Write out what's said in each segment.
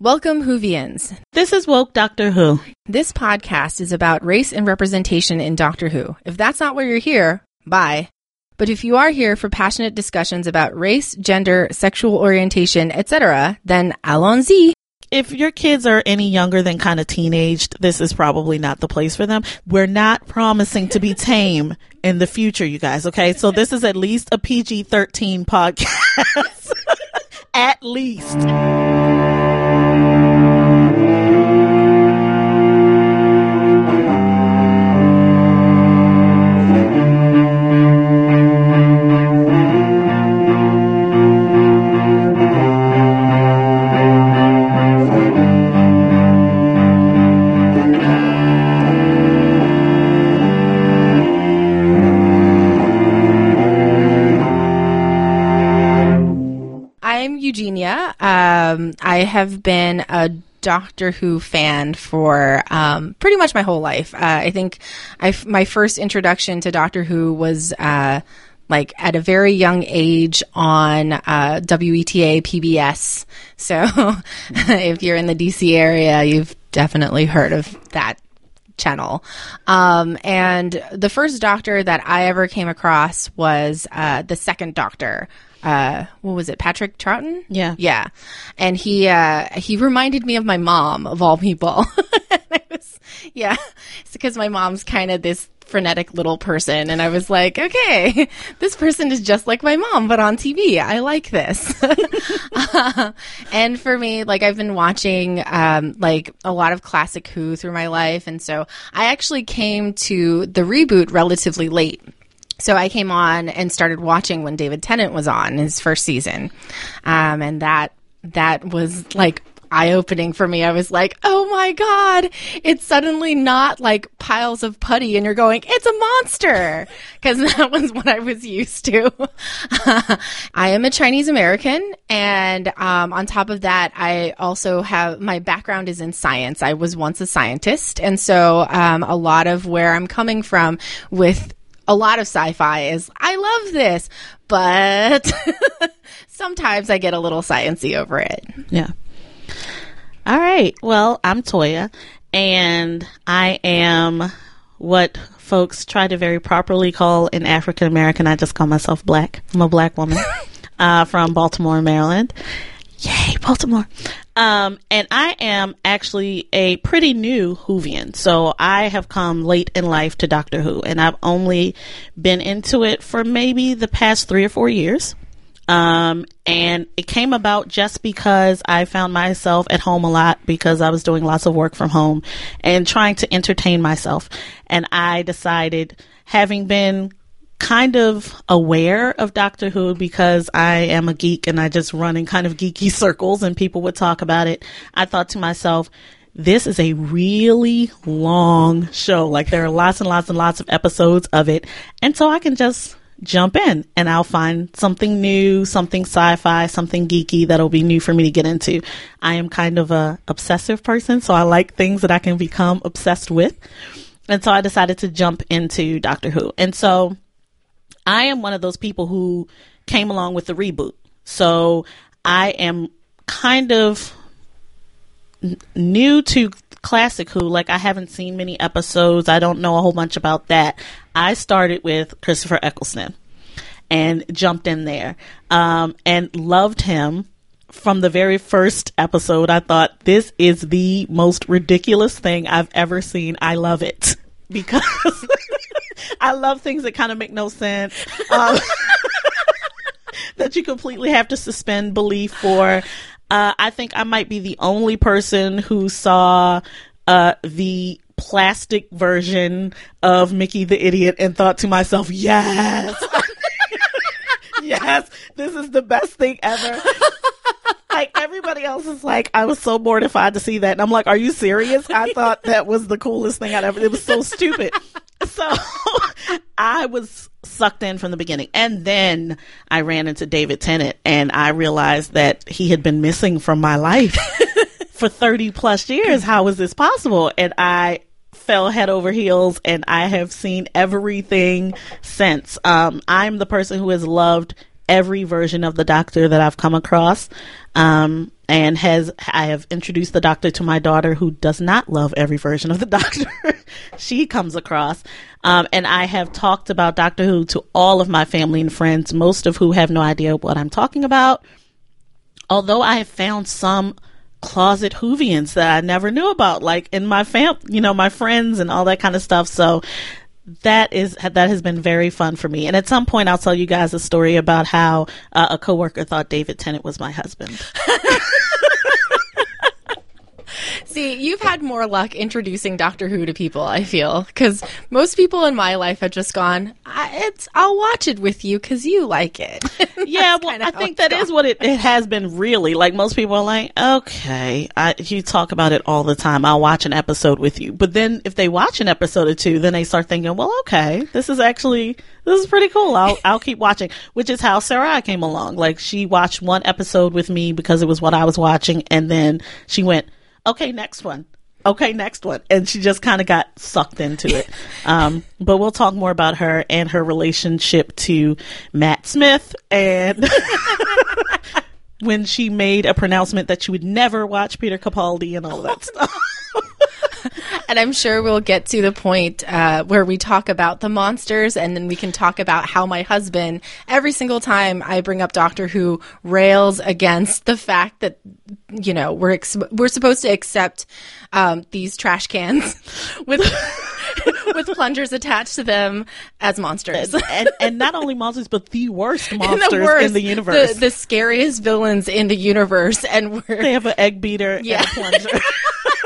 Welcome, Whovians. This is Woke Doctor Who. This podcast is about race and representation in Doctor Who. If that's not why you're here, bye. But if you are here for passionate discussions about race, gender, sexual orientation, etc., then allons-y. If your kids are any younger than kind of teenaged, this is probably not the place for them. We're not promising to be tame in the future, you guys, okay? So this is at least a PG 13 podcast. at least. Um, I have been a Doctor Who fan for um, pretty much my whole life. Uh, I think my first introduction to Doctor Who was uh, like at a very young age on uh, WETA PBS. So if you're in the DC area, you've definitely heard of that channel. Um, and the first doctor that I ever came across was uh, the second doctor. Uh, what was it? Patrick Troughton? Yeah. Yeah. And he, uh, he reminded me of my mom, of all people. I was, yeah. It's because my mom's kind of this frenetic little person. And I was like, okay, this person is just like my mom, but on TV. I like this. Uh, and for me, like I've been watching, um, like a lot of classic Who through my life. And so I actually came to the reboot relatively late. So I came on and started watching when David Tennant was on his first season. Um, and that, that was like eye opening for me. I was like, oh my God, it's suddenly not like piles of putty and you're going, it's a monster. Cause that was what I was used to. I am a Chinese American. And, um, on top of that, I also have my background is in science. I was once a scientist. And so, um, a lot of where I'm coming from with a lot of sci-fi is I love this, but sometimes I get a little sciency over it. Yeah. All right. Well, I'm Toya, and I am what folks try to very properly call an African American. I just call myself black. I'm a black woman uh, from Baltimore, Maryland. Yay, Baltimore. Um, and I am actually a pretty new Whovian. So I have come late in life to Doctor Who, and I've only been into it for maybe the past three or four years. Um, and it came about just because I found myself at home a lot because I was doing lots of work from home and trying to entertain myself. And I decided, having been kind of aware of Doctor Who because I am a geek and I just run in kind of geeky circles and people would talk about it. I thought to myself, this is a really long show. Like there are lots and lots and lots of episodes of it. And so I can just jump in and I'll find something new, something sci-fi, something geeky that'll be new for me to get into. I am kind of a obsessive person, so I like things that I can become obsessed with. And so I decided to jump into Doctor Who. And so I am one of those people who came along with the reboot. So I am kind of n- new to classic Who. Like I haven't seen many episodes. I don't know a whole bunch about that. I started with Christopher Eccleston and jumped in there um, and loved him from the very first episode. I thought this is the most ridiculous thing I've ever seen. I love it because I love things that kind of make no sense. Um, that you completely have to suspend belief for. Uh, I think I might be the only person who saw uh, the plastic version of Mickey the Idiot and thought to myself, yes, yes, this is the best thing ever. Like everybody else is like, I was so mortified to see that. And I'm like, are you serious? I thought that was the coolest thing I'd ever, it was so stupid. So I was sucked in from the beginning. And then I ran into David Tennant and I realized that he had been missing from my life for 30 plus years. How was this possible? And I fell head over heels and I have seen everything since. Um, I'm the person who has loved every version of the doctor that I've come across. Um, and has I have introduced the doctor to my daughter who does not love every version of the doctor she comes across. Um, and I have talked about Doctor Who to all of my family and friends, most of who have no idea what I'm talking about. Although I have found some closet Whovians that I never knew about, like in my fam, you know, my friends and all that kind of stuff. So that is that has been very fun for me. And at some point, I'll tell you guys a story about how uh, a coworker thought David Tennant was my husband. See, you've had more luck introducing Doctor Who to people, I feel, because most people in my life have just gone, "It's I'll watch it with you because you like it." yeah, well, I think that gone. is what it, it has been really. Like most people are like, "Okay, I, you talk about it all the time. I'll watch an episode with you." But then if they watch an episode or two, then they start thinking, "Well, okay, this is actually this is pretty cool. I'll I'll keep watching." Which is how Sarah came along. Like she watched one episode with me because it was what I was watching, and then she went okay, next one. Okay, next one. And she just kind of got sucked into it. Um, but we'll talk more about her and her relationship to Matt Smith and when she made a pronouncement that she would never watch Peter Capaldi and all that stuff. and I'm sure we'll get to the point uh, where we talk about the monsters, and then we can talk about how my husband, every single time I bring up Doctor Who, rails against the fact that you know we're ex- we're supposed to accept um, these trash cans with. with plungers attached to them as monsters, and, and, and, not only monsters, but the worst monsters the worst, in the universe, the, the, scariest villains in the universe, and we're, they have an egg beater yeah. and a plunger.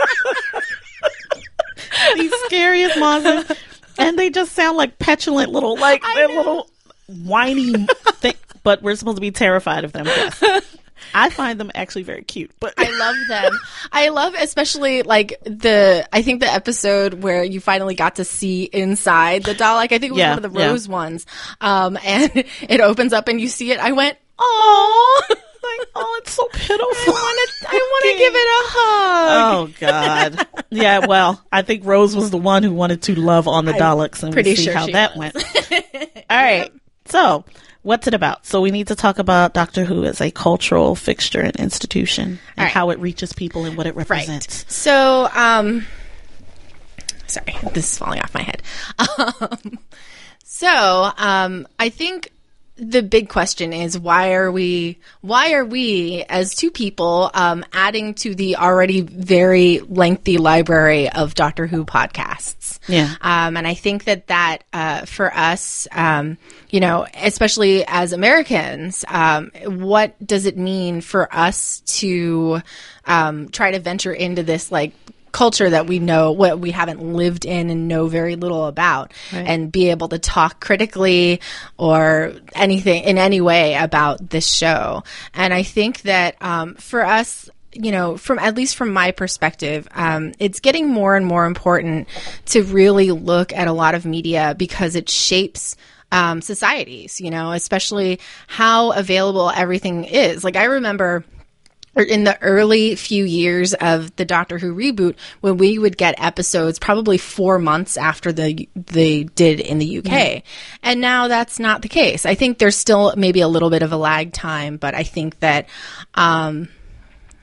These scariest monsters, and they just sound like petulant little, like they're little whiny thing. But we're supposed to be terrified of them. Yes. I find them actually very cute, but I love them. I love especially like the I think the episode where you finally got to see inside the doll. Like I think it was yeah, one of the rose yeah. ones. Um, and it opens up and you see it. I went, oh. like, oh, it's so pitiful. I want to give it a hug. Oh God. Yeah. Well, I think Rose was the one who wanted to love on the Daleks, and pretty we'll see sure how that was. went. All right. So, what's it about? So, we need to talk about Doctor Who as a cultural fixture and institution, and right. how it reaches people and what it represents. Right. So, um, sorry, this is falling off my head. Um, so, um, I think the big question is why are we why are we as two people um, adding to the already very lengthy library of Doctor Who podcasts? Yeah, um, and I think that that uh, for us, um, you know, especially as Americans, um, what does it mean for us to um, try to venture into this like culture that we know what we haven't lived in and know very little about right. and be able to talk critically or anything in any way about this show and i think that um, for us you know, from at least from my perspective, um, it's getting more and more important to really look at a lot of media because it shapes um, societies, you know, especially how available everything is. Like, I remember in the early few years of the Doctor Who reboot, when we would get episodes probably four months after the they did in the UK, mm-hmm. and now that's not the case. I think there's still maybe a little bit of a lag time, but I think that. Um,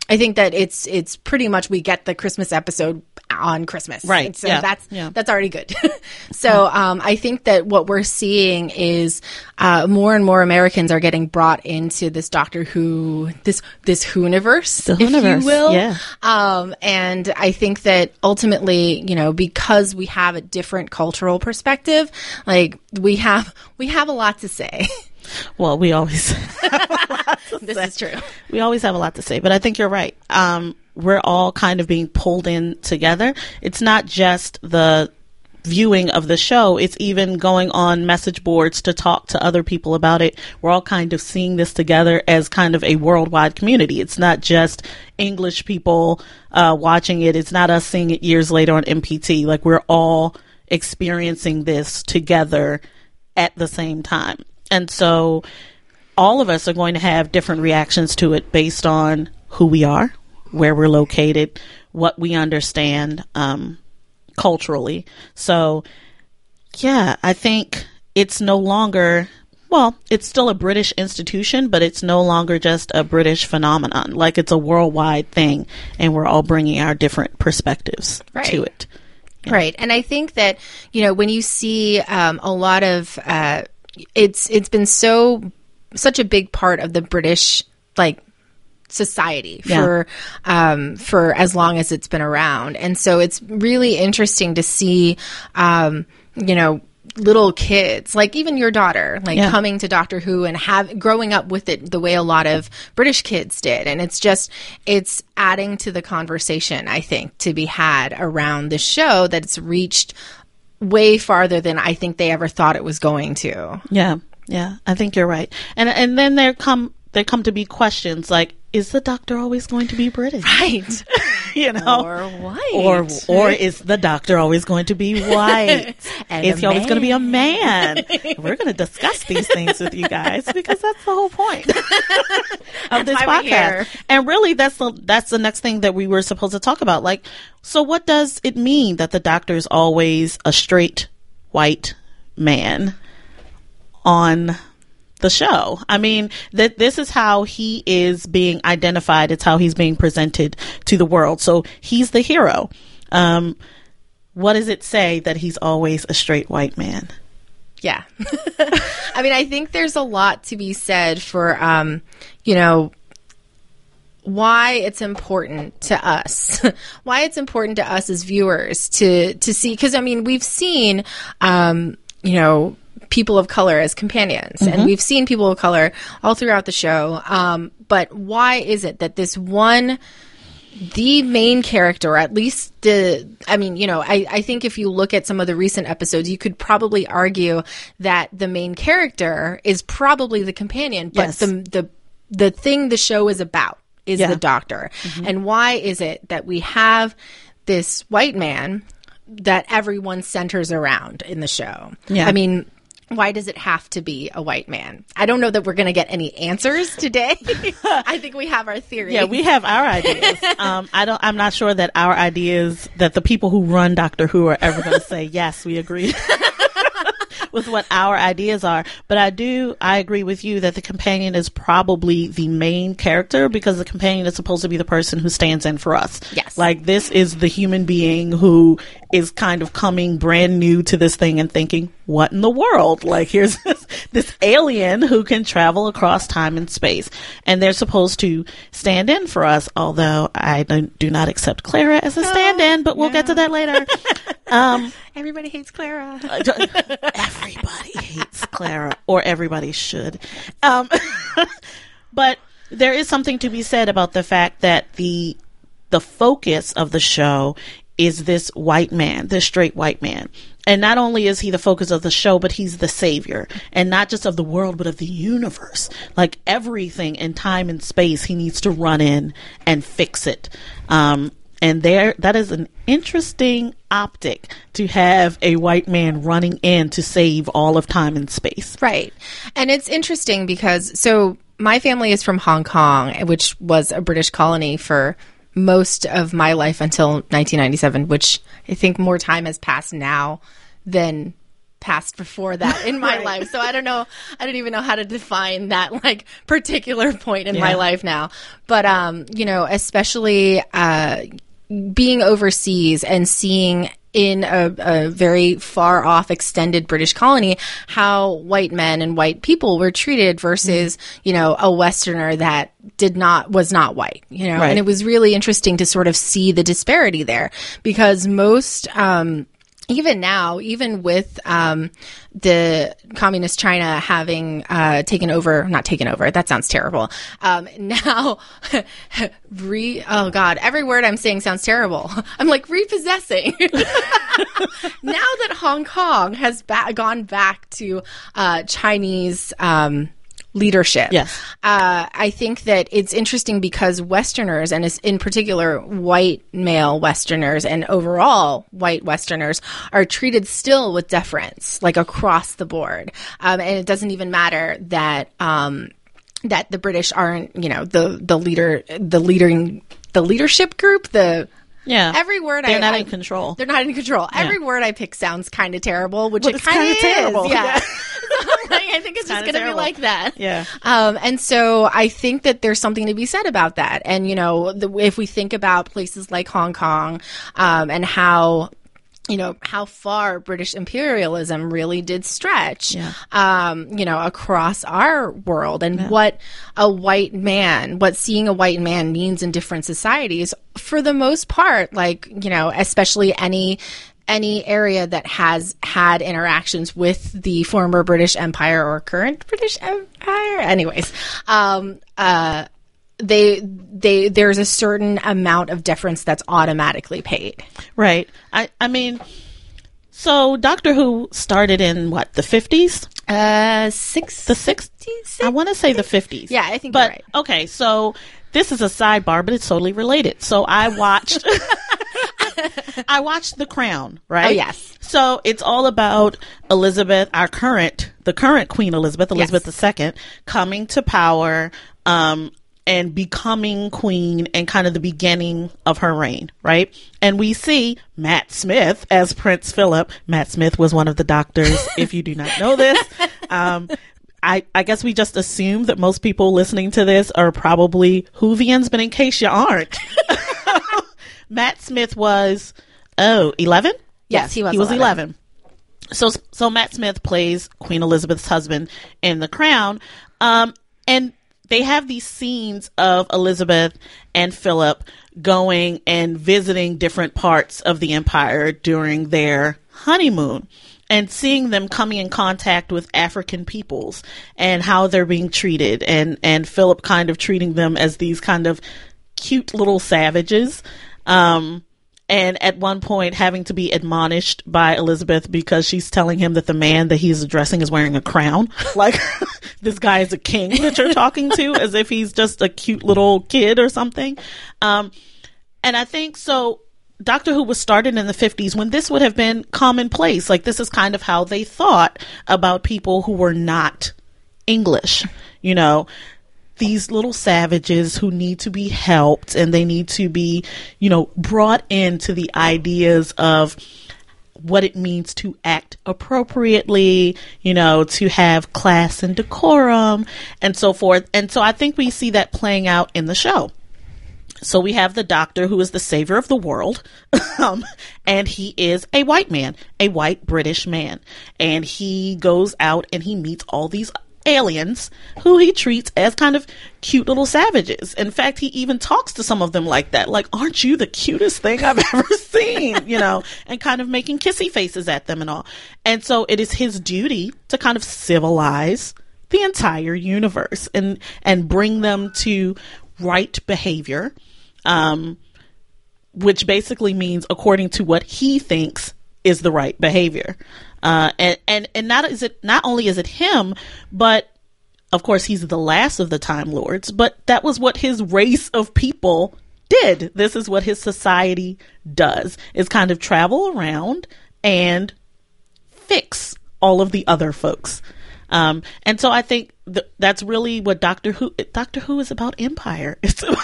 I think that it's it's pretty much we get the Christmas episode on Christmas. Right. So yeah. that's yeah. that's already good. so um, I think that what we're seeing is uh, more and more Americans are getting brought into this Doctor Who this this Whoniverse, the if you will. Yeah. Um, and I think that ultimately, you know, because we have a different cultural perspective, like we have we have a lot to say. Well, we always this say. is true. We always have a lot to say, but I think you're right. Um, we're all kind of being pulled in together. It's not just the viewing of the show, it's even going on message boards to talk to other people about it. We're all kind of seeing this together as kind of a worldwide community. It's not just English people uh, watching it, it's not us seeing it years later on MPT. Like, we're all experiencing this together at the same time. And so, all of us are going to have different reactions to it based on who we are, where we're located, what we understand um, culturally. So, yeah, I think it's no longer well, it's still a British institution, but it's no longer just a British phenomenon. Like it's a worldwide thing, and we're all bringing our different perspectives Right. to it. Right, and I think that you know when you see um, a lot of uh, it's it's been so such a big part of the British like society Yeah. for um, for as long as it's been around, and so it's really interesting to see um, you know little kids like even your daughter like Yeah. coming to Doctor Who and have growing up with it the way a lot of British kids did and it's just it's adding to the conversation I think to be had around the show that it's reached way farther than I think they ever thought it was going to. Yeah, yeah, I think you're right. And and then there come there come to be questions like, is the doctor always going to be British? Right. you know, Or white. or or is the doctor always going to be white? And is he always going to be a man? We're going to discuss these things with you guys because that's the whole point of this podcast. And really, that's the that's the next thing that we were supposed to talk about. Like, so what does it mean that the doctor is always a straight white man on the show. I mean, that this is how he is being identified. It's how he's being presented to the world. So he's the hero. Um, what does it say that he's always a straight white man? Yeah. I mean, I think there's a lot to be said for, um, you know, why it's important to us, why it's important to us as viewers to, to see, because I mean, we've seen, um, you know, people of color as companions and we've seen people of color all throughout the show. Um, but why is it that this one, the main character, at least the, I mean, you know, I, I think if you look at some of the recent episodes, you could probably argue that the main character is probably the companion, but Yes. the, the, the thing the show is about is Yeah. the doctor. And why is it that we have this white man that everyone centers around in the show? Yeah. I mean, why does it have to be a white man? I don't know that we're going to get any answers today. I think we have our theory. Yeah, we have our ideas. um, I don't. I'm not sure that our ideas that the people who run Doctor Who are ever going to say yes. We agree with what our ideas are, but I do. I agree with you that the companion is probably the main character because the companion is supposed to be the person who stands in for us. Yes. like this is the human being who is kind of coming brand new to this thing and thinking, "What in the world?" Like here's this, this alien who can travel across time and space, and they're supposed to stand in for us. Although I don't, do not accept Clara as a stand-in, but we'll get to that later. um, Everybody hates Clara. everybody hates Clara, or everybody should. Um, but there is something to be said about the fact that the the focus of the show is this white man, this straight white man. And not only is he the focus of the show, but he's the savior. And not just of the world, but of the universe. Like everything in time and space, he needs to run in and fix it. Um, and there, that is an interesting optic to have a white man running in to save all of time and space. Right. And it's interesting because so my family is from Hong Kong, which was a British colony for most of my life until 1997, which I think more time has passed now than passed before that in my life. So I don't know I don't even know how to define that like particular point in my life now. But um, you know, especially uh being overseas and seeing in a, a very far off extended British colony how white men and white people were treated versus, you know, a Westerner that did not, was not white, you know, Right. and it was really interesting to sort of see the disparity there because most, um, even now, even with um, the communist China having uh, taken over, not taken over, that sounds terrible. Um, now, re, oh God, every word I'm saying sounds terrible. I'm like repossessing. now that Hong Kong has ba- gone back to uh, Chinese um, leadership, Yes. uh, I think that it's interesting because Westerners, and in particular white male Westerners and overall white Westerners, are treated still with deference, like across the board. Um, and it doesn't even matter that. Um, that the British aren't, you know, the the leader, the leading, the leadership group, the Yeah. every word They're I, not I- in control. They're not in control. Every word I pick sounds kind of terrible, which But it kind of terrible. Yeah. Yeah. So I'm think it's, just going to be like that. Yeah. Um, and so I think that there's something to be said about that. And, you know, the, if we think about places like Hong Kong um, and how you know how far British imperialism really did stretch, Yeah. um, you know, across our world, and what a white man, what seeing a white man means in different societies. For the most part, like you know, especially any any area that has had interactions with the former British Empire or current British Empire, anyways, um, uh, they they there's a certain amount of deference that's automatically paid. Right. I, I mean, so Doctor Who started in what, the 50s? Uh, six The 60s? I want to say the 50s. Yeah, I think But, you're right. okay, so this is a sidebar, but it's totally related. So I watched. I watched The Crown, right? Oh, yes. So it's all about Elizabeth, our current, the current Queen Elizabeth, Elizabeth II, coming to power, um, and becoming queen and kind of the beginning of her reign, right? And we see Matt Smith as Prince Philip. Matt Smith was one of the doctors, if you do not know this. Um, I, I guess we just assume that most people listening to this are probably Whovians, but in case you aren't, Matt Smith was, oh, 11? Yes, he was He was 11. 11. So, so Matt Smith plays Queen Elizabeth's husband in The Crown. Um, and they have these scenes of Elizabeth and Philip going and visiting different parts of the empire during their honeymoon and seeing them coming in contact with African peoples and how they're being treated and, and Philip kind of treating them as these kind of cute little savages. Um, and at one point having to be admonished by Elizabeth because she's telling him that the man that he's addressing is wearing a crown. Like, this guy is a king that you're talking to as if he's just a cute little kid or something. Um, and I think so. Doctor Who was started in the 50s when this would have been commonplace. Like, this is kind of how they thought about people who were not English, you know these little savages who need to be helped and they need to be, you know, brought into the ideas of what it means to act appropriately, you know, to have class and decorum and so forth. And so I think we see that playing out in the show. So we have the doctor who is the savior of the world. um, and he is a white man, a white British man. And he goes out and he meets all these aliens who he treats as kind of cute little savages. In fact, he even talks to some of them like that. Like, aren't you the cutest thing I've ever seen? You know, and kind of making kissy faces at them and all. And so it is his duty to kind of civilize the entire universe and, and bring them to right behavior. Um, which basically means according to what he thinks is the right behavior. Uh, and, and, and not is it, not only is it him, but of course he's the last of the Time Lords, but that was what his race of people did. This is what his society does, is kind of travel around and fix all of the other folks. Um, and so I think th- that's really what Doctor Who Doctor Who is about empire. It's about,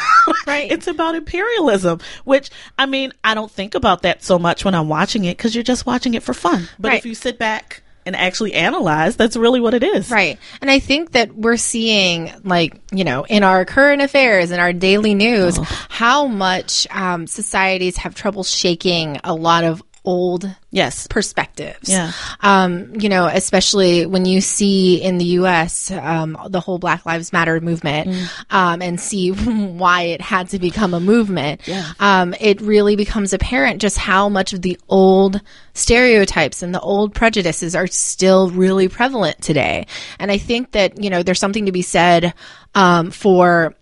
Right. It's about imperialism, which I mean, I don't think about that so much when I'm watching it because you're just watching it for fun. But Right. if you sit back and actually analyze, that's really what it is. Right. And I think that we're seeing, like, you know, in our current affairs, in our daily news, how much um, societies have trouble shaking a lot of old Yes. perspectives. Yeah. Um, you know, especially when you see in the U.S. Um, the whole Black Lives Matter movement, um, and see why it had to become a movement. Yeah. Um, it really becomes apparent just how much of the old stereotypes and the old prejudices are still really prevalent today. And I think that you know there's something to be said um, for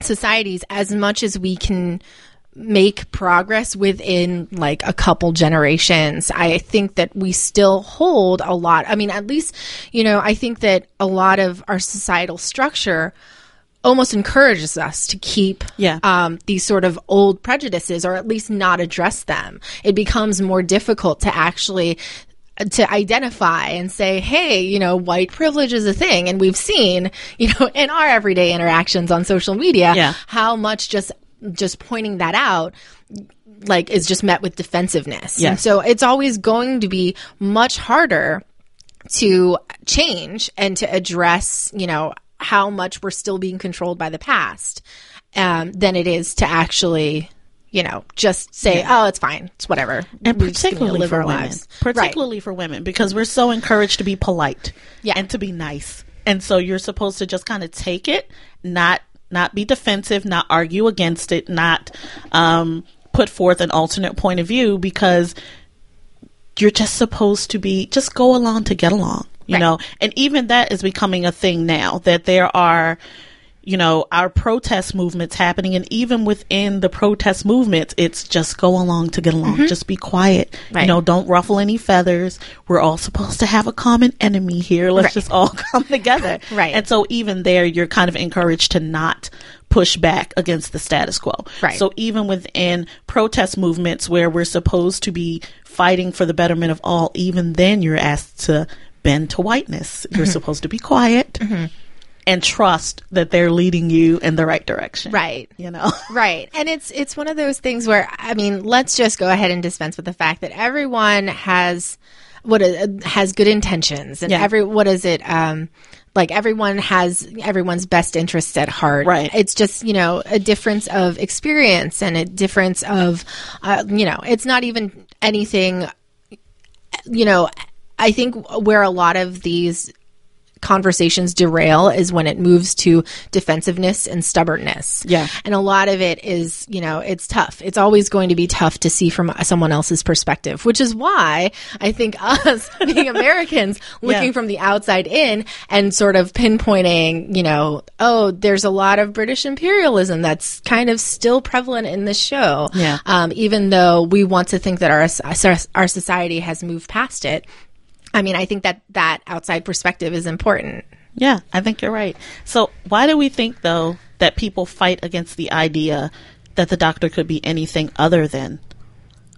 societies as much as we can make progress within like a couple generations. I think that we still hold a lot. I mean, at least, you know, I think that a lot of our societal structure almost encourages us to keep Yeah. um, these sort of old prejudices or at least not address them. It becomes more difficult to actually to identify and say, hey, you know, white privilege is a thing. And we've seen, you know, in our everyday interactions on social media, Yeah. how much just just pointing that out like is just met with defensive defensiveness. And so it's always going to be much harder to change and to address, you know, how much we're still being controlled by the past um, than it is to actually, you know, just say, oh, it's fine. It's whatever. and We're particularly for our women, lives. Right. particularly for women, because we're so encouraged to be polite Yeah. and to be nice, and so you're supposed to just kind of take it, not not be defensive, not argue against it, not um, put forth an alternate point of view, because you're just supposed to be just go along to get along, you Right. know. And even that is becoming a thing now that there are you know, our protest movements happening, and even within the protest movements, it's just go along to get along. Just be quiet. You Mm-hmm. Know, don't ruffle any feathers. We're all supposed to have a common enemy here. Let's Right. just all come together. Right. And so, even there, you're kind of encouraged to not push back against the status quo. Right. So, even within protest movements where we're supposed to be fighting for the betterment of all, even then, you're asked to bend to whiteness. You're Mm-hmm. supposed to be quiet. And trust that they're leading you in the right direction. Right. You know? Right. And it's it's one of those things where I mean, let's just go ahead and dispense with the fact that everyone has what is- has good intentions and Yeah. every what is it um like everyone has everyone's best interests at heart. Right. It's just, you know, a difference of experience and a difference of uh, you know, it's not even anything you know, I think where a lot of these conversations derail is when it moves to defensiveness and stubbornness. Yeah. And a lot of it is, you know, it's tough. It's always going to be tough to see from someone else's perspective, which is why I think us being Americans looking Yeah. from the outside in and sort of pinpointing, you know, oh, there's a lot of British imperialism that's kind of still prevalent in this show. Yeah. Um, even though we want to think that our, our society has moved past it. I mean, I think that that outside perspective is important. Yeah, I think you're right. So, why do we think, though, that people fight against the idea that the doctor could be anything other than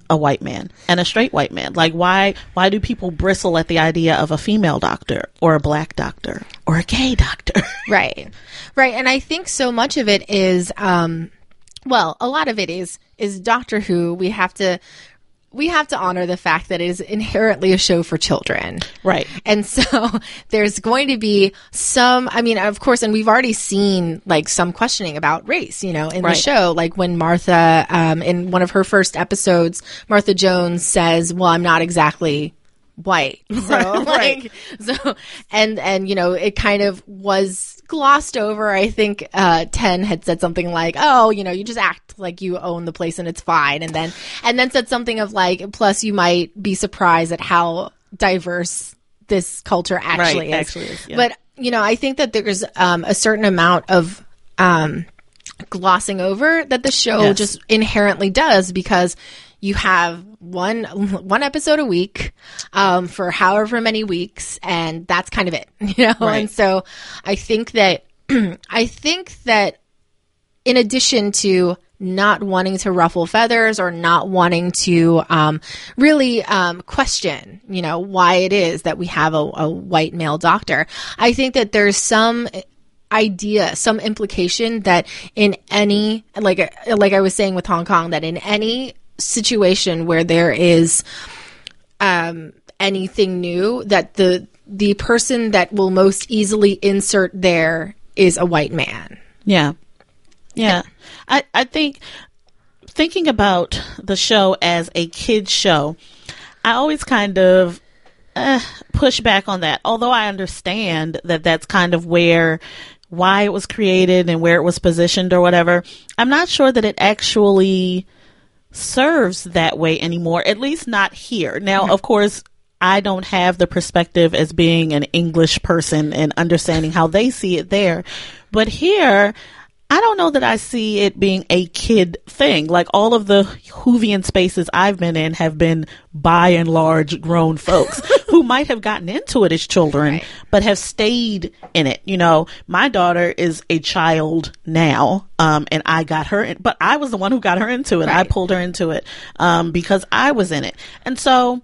a white man and a straight white man? Like, why why do people bristle at the idea of a female doctor or a black doctor or a gay doctor? Right. Right. And I think so much of it is um well, a lot of it is is Doctor Who. We have to we have to honor the fact that it is inherently a show for children. Right. And so there's going to be some, I mean, of course, and we've already seen like some questioning about race, you know, in Right. the show. Like when Martha, um, in one of her first episodes, Martha Jones says, well, I'm not exactly white. So Right, like, so, and, and, you know, it kind of was glossed over. I think, uh, 10 had said something like, oh, you know, you just act like you own the place and it's fine. And then, and then said something of like, plus you might be surprised at how diverse this culture actually is. actually is, yeah. But, you know, I think that there's, um, a certain amount of, um, glossing over that the show Yes. just inherently does because you have one one episode a week um, for however many weeks, and that's kind of it, you know. Right. And so I think that I think that in addition to not wanting to ruffle feathers or not wanting to um, really um, question, you know, why it is that we have a, a white male doctor, I think that there's some idea, some implication that in any like like I was saying with Hong Kong, that in any situation where there is um, anything new, that the the person that will most easily insert there is a white man. Yeah. Yeah. I, I think thinking about the show as a kid's show, I always kind of uh, push back on that. Although I understand that that's kind of where why it was created and where it was positioned or whatever, I'm not sure that it actually serves that way anymore, at least not here. Now, of course, I don't have the perspective as being an English person and understanding how they see it there. But here, I don't know that I see it being a kid thing. Like all of the Whovian spaces I've been in have been by and large grown folks who might have gotten into it as children, Right. but have stayed in it. You know, my daughter is a child now, um, and I got her, in, but I was the one who got her into it. I pulled her into it, um, because I was in it. And so,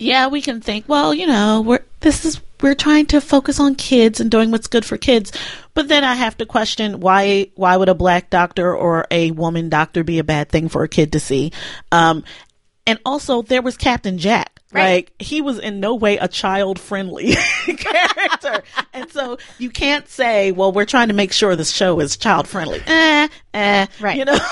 yeah, we can think, well, you know, we're this is we're trying to focus on kids and doing what's good for kids. But then I have to question why why would a black doctor or a woman doctor be a bad thing for a kid to see? Um, and also there was Captain Jack Right. Like he was in no way a child friendly character. and so you can't say, well, we're trying to make sure this show is child friendly. Eh, eh. Right. You know?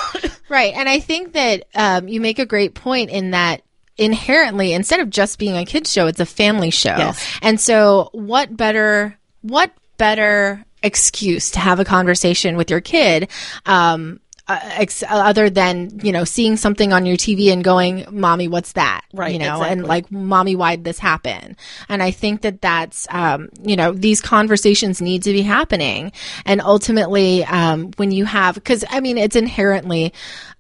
Right. And I think that um, you make a great point in that inherently, instead of just being a kids show, it's a family show. Yes. And so what better, what better excuse to have a conversation with your kid, um, uh, ex- other than you know seeing something on your TV and going, "Mommy, what's that?" Right, You know, exactly. and like, "Mommy, why'd this happen?" And I think that that's um, you know these conversations need to be happening, and ultimately, um, when you have because I mean it's inherently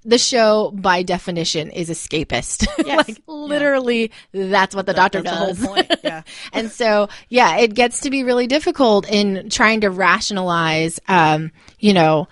the show by definition is escapist. Yes. like literally, that's what the doctor the whole does. point, yeah. and so, yeah, it gets to be really difficult in trying to rationalize, um, you know,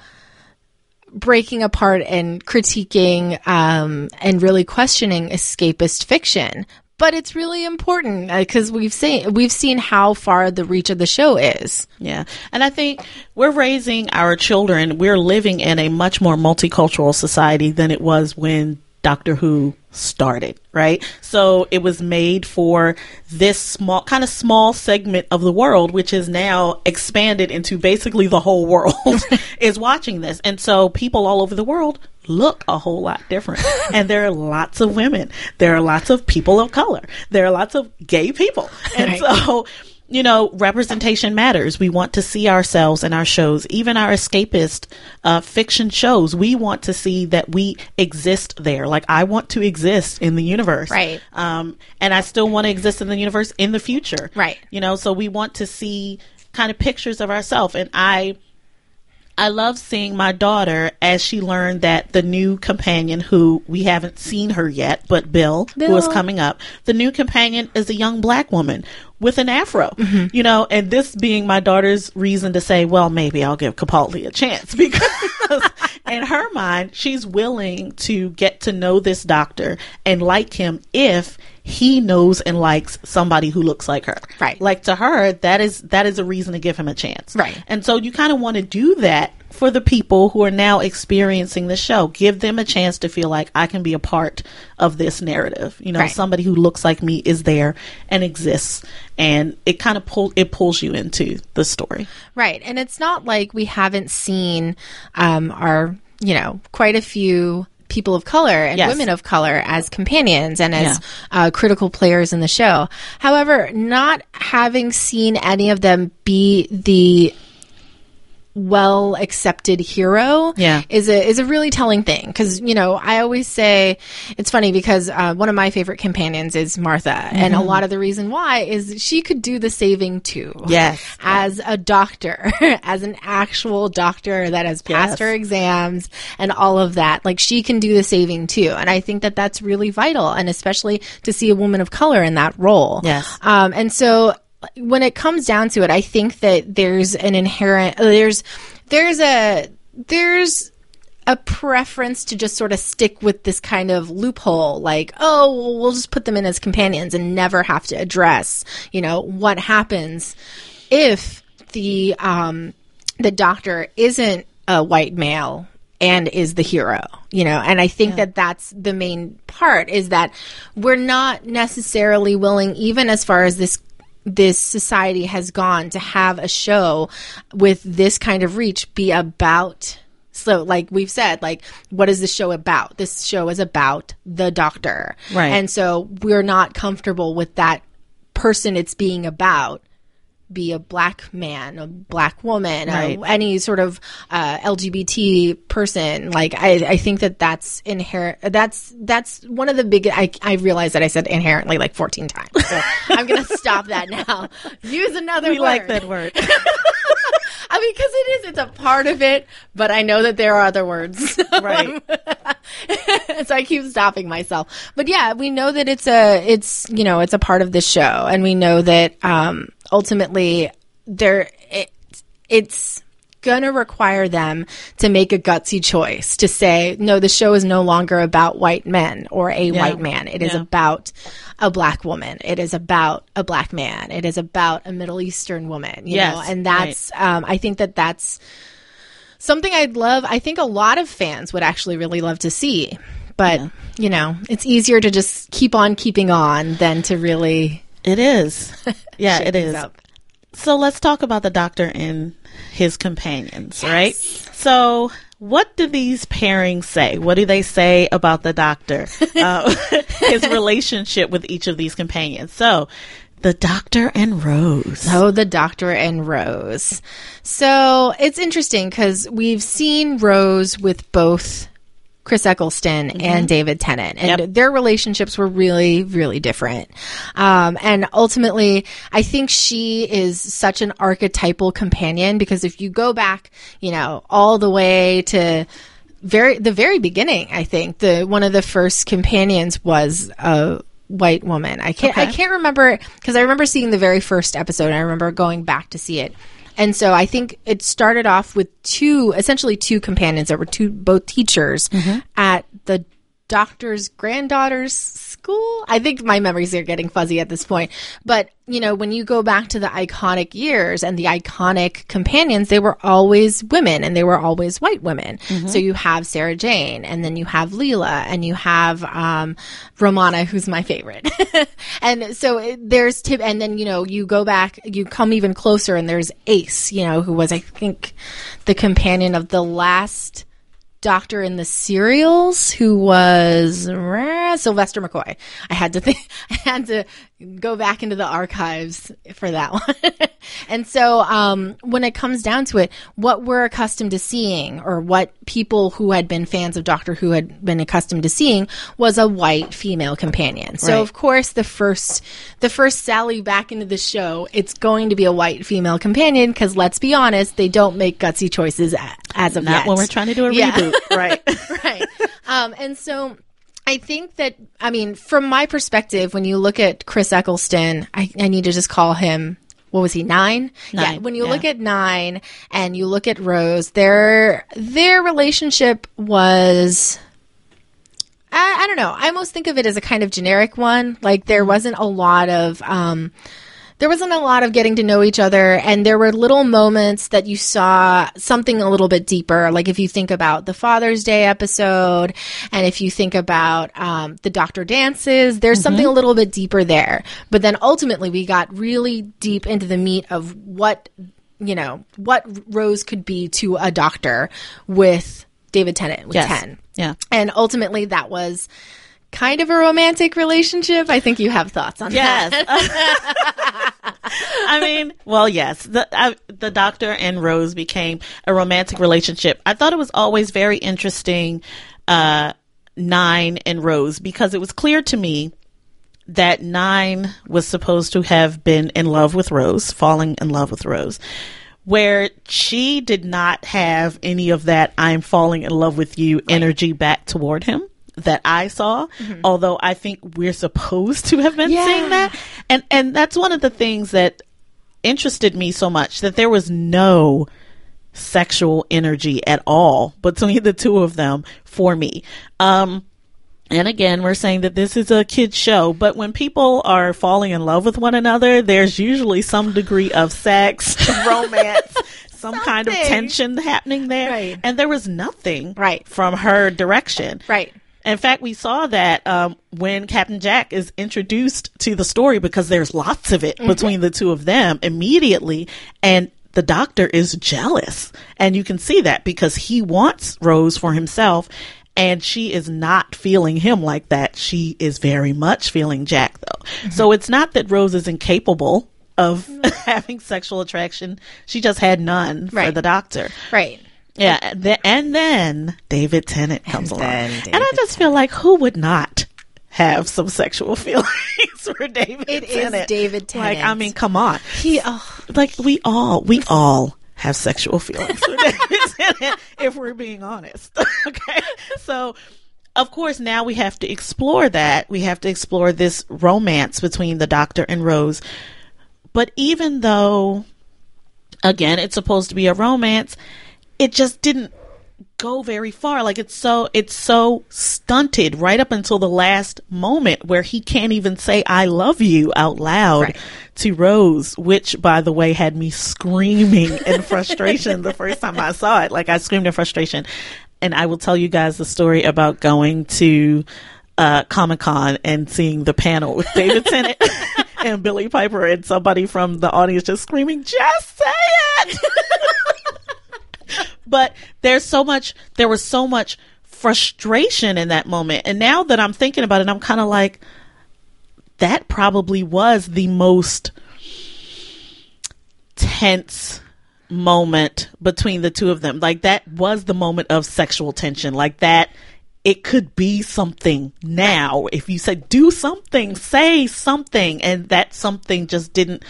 breaking apart and critiquing um, and really questioning escapist fiction. But it's really important because we've seen we've seen how far the reach of the show is. Yeah. And I think we're raising our children, we're living in a much more multicultural society than it was when Doctor Who started, right? So it was made for this small, kind of small segment of the world, which is now expanded into basically the whole world is watching this. And so people all over the world look a whole lot different. and there are lots of women. There are lots of people of color. There are lots of gay people. And Right. so you know, representation matters. We want to see ourselves in our shows, even our escapist uh, fiction shows. We want to see that we exist there. Like I want to exist in the universe, Right. Um, and I still want to exist in the universe in the future, Right. You know, so we want to see kind of pictures of ourselves, and I. I love seeing my daughter as she learned that the new companion, who we haven't seen her yet, but Bill, who is coming up, the new companion is a young black woman with an afro, Mm-hmm. you know, and this being my daughter's reason to say, well, maybe I'll give Capaldi a chance because in her mind, she's willing to get to know this doctor and like him if he knows and likes somebody who looks like her. Right. Like to her, that is that is a reason to give him a chance. Right. And so you kind of want to do that for the people who are now experiencing the show. Give them a chance to feel like I can be a part of this narrative. You know, Right. somebody who looks like me is there and exists and it kind of pull it pulls you into the story. Right. And it's not like we haven't seen um, our, you know, quite a few people of color and Yes. women of color as companions and as Yeah. uh, critical players in the show. However, not having seen any of them be the well accepted hero Yeah. is a is a really telling thing because you know I always say it's funny because uh, one of my favorite companions is Martha and a lot of the reason why is she could do the saving too Yes. as a doctor as an actual doctor that has passed Yes. her exams and all of that like she can do the saving too and I think that that's really vital and especially to see a woman of color in that role Yes. um, and so when it comes down to it, I think that there's an inherent there's there's a there's a preference to just sort of stick with this kind of loophole like oh well, we'll just put them in as companions and never have to address you know what happens if the um the doctor isn't a white male and is the hero you know? And i think that that's the main part is that we're not necessarily willing even as far as this this society has gone to have a show with this kind of reach be about so like we've said like what is the show about? This show is about the doctor. Right. and so we're not comfortable with that person it's being about be a black man, a black woman, Right. uh, any sort of uh, LGBT person. Like I, I think that that's inherent. That's that's one of the big. I I realize that I said inherently like fourteen times. So I'm gonna stop that now. Use another. We word. like that word. I mean, because it is. It's a part of it, but I know that there are other words. right. so I keep stopping myself. But yeah, we know that it's a it's you know it's a part of the show, and we know that um, ultimately there it, it's gonna require them to make a gutsy choice to say no the show is no longer about white men or a white man it is Yeah. about a black woman it is about a black man it is about a middle eastern woman you Yes, know and that's um, i think that that's something I'd love, I think a lot of fans would actually really love to see but Yeah. you know, it's easier to just keep on keeping on than to really It is. Yeah, it is. up. So let's talk about the doctor and his companions, right? So, what do these pairings say? What do they say about the doctor? uh, his relationship with each of these companions. So, the doctor and Rose. Oh, the Doctor and Rose. So it's interesting because we've seen Rose with both Chris Eccleston and David Tennant, and Yep. their relationships were really, really different. Um, and ultimately, I think she is such an archetypal companion because if you go back, you know, all the way to very the very beginning, I think the one of the first companions was a white woman. I can't I can't remember because I remember seeing the very first episode. And I remember going back to see it. And so I think it started off with two, essentially two companions that were two, both teachers mm-hmm. at the doctor's granddaughter's school. I think my memories are getting fuzzy at this point. But, you know, when you go back to the iconic years and the iconic companions, they were always women and they were always white women. So you have Sarah Jane and then you have Leela and you have um, Romana, who's my favorite. and so it, there's tip, and then, you know, you go back, you come even closer and there's Ace, you know, who was, I think, the companion of the last doctor in the serials who was uh, Sylvester McCoy. I had to think, I had to go back into the archives for that one. and so, um, when it comes down to it, what we're accustomed to seeing or what people who had been fans of Doctor Who had been accustomed to seeing was a white female companion. So Right. of course, the first, the first Sally back into the show, it's going to be a white female companion because let's be honest, they don't make gutsy choices as of Not yet. when we're trying to do a Yeah. reboot, right? right. Um, and so I think that, I mean, from my perspective, when you look at Chris Eccleston, I, I need to just call him. What was he? Nine. Yeah. When you yeah. look at nine and you look at Rose, their their relationship was. I, I don't know. I almost think of it as a kind of generic one. Like there wasn't a lot of um, there wasn't a lot of getting to know each other and there were little moments that you saw something a little bit deeper like if you think about the father's day episode and if you think about um, the doctor dances there's something a little bit deeper there but then ultimately we got really deep into the meat of what you know what rose could be to a doctor with david tennant with Yes. 10 Yeah. and ultimately that was kind of a romantic relationship i think you have thoughts on that Yes. I mean, well, yes. The I, the doctor and Rose became a romantic relationship. I thought it was always very interesting, uh, Nine and Rose, because it was clear to me that Nine was supposed to have been in love with Rose, falling in love with Rose, where she did not have any of that I'm falling in love with you energy back toward him that I saw, although I think we're supposed to have been Yeah. seeing that. And and that's one of the things that interested me so much that there was no sexual energy at all between the two of them for me. Um and again, we're saying that this is a kid's show, but when people are falling in love with one another, there's usually some degree of sex, romance, some kind of tension happening there. Right. And there was nothing Right. from her direction. right In fact, we saw that um, when Captain Jack is introduced to the story because there's lots of it between the two of them immediately, and the doctor is jealous, and you can see that because he wants Rose for himself, and she is not feeling him like that. She is very much feeling Jack, though. So it's not that Rose is incapable of having sexual attraction; she just had none for the doctor. right Yeah, and then, and then David Tennant comes And along, and I just feel like who would not have some sexual feelings for David? It is Tennant? David Like, I mean, come on, he oh like we all, we all have sexual feelings for David Tennant, if we're being honest. okay, so. Of course, now we have to explore that. We have to explore this romance between the doctor and Rose. But even though again, it's supposed to be a romance. It just didn't go very far. Like it's so it's so stunted right up until the last moment where he can't even say I love you out loud Right. to Rose, which by the way had me screaming in frustration the first time I saw it. Like I screamed in frustration. and I will tell you guys the story about going to uh, Comic Con and seeing the panel with David Tennant and Billie Piper and somebody from the audience just screaming, "Just say it!" but there's so much. There was so much frustration in that moment, and now that I'm thinking about it, I'm kind of like, that probably was the most tense moment between the two of them. Like that was the moment of sexual tension. Like that it could be something now. If you say do something, say something and that something just didn't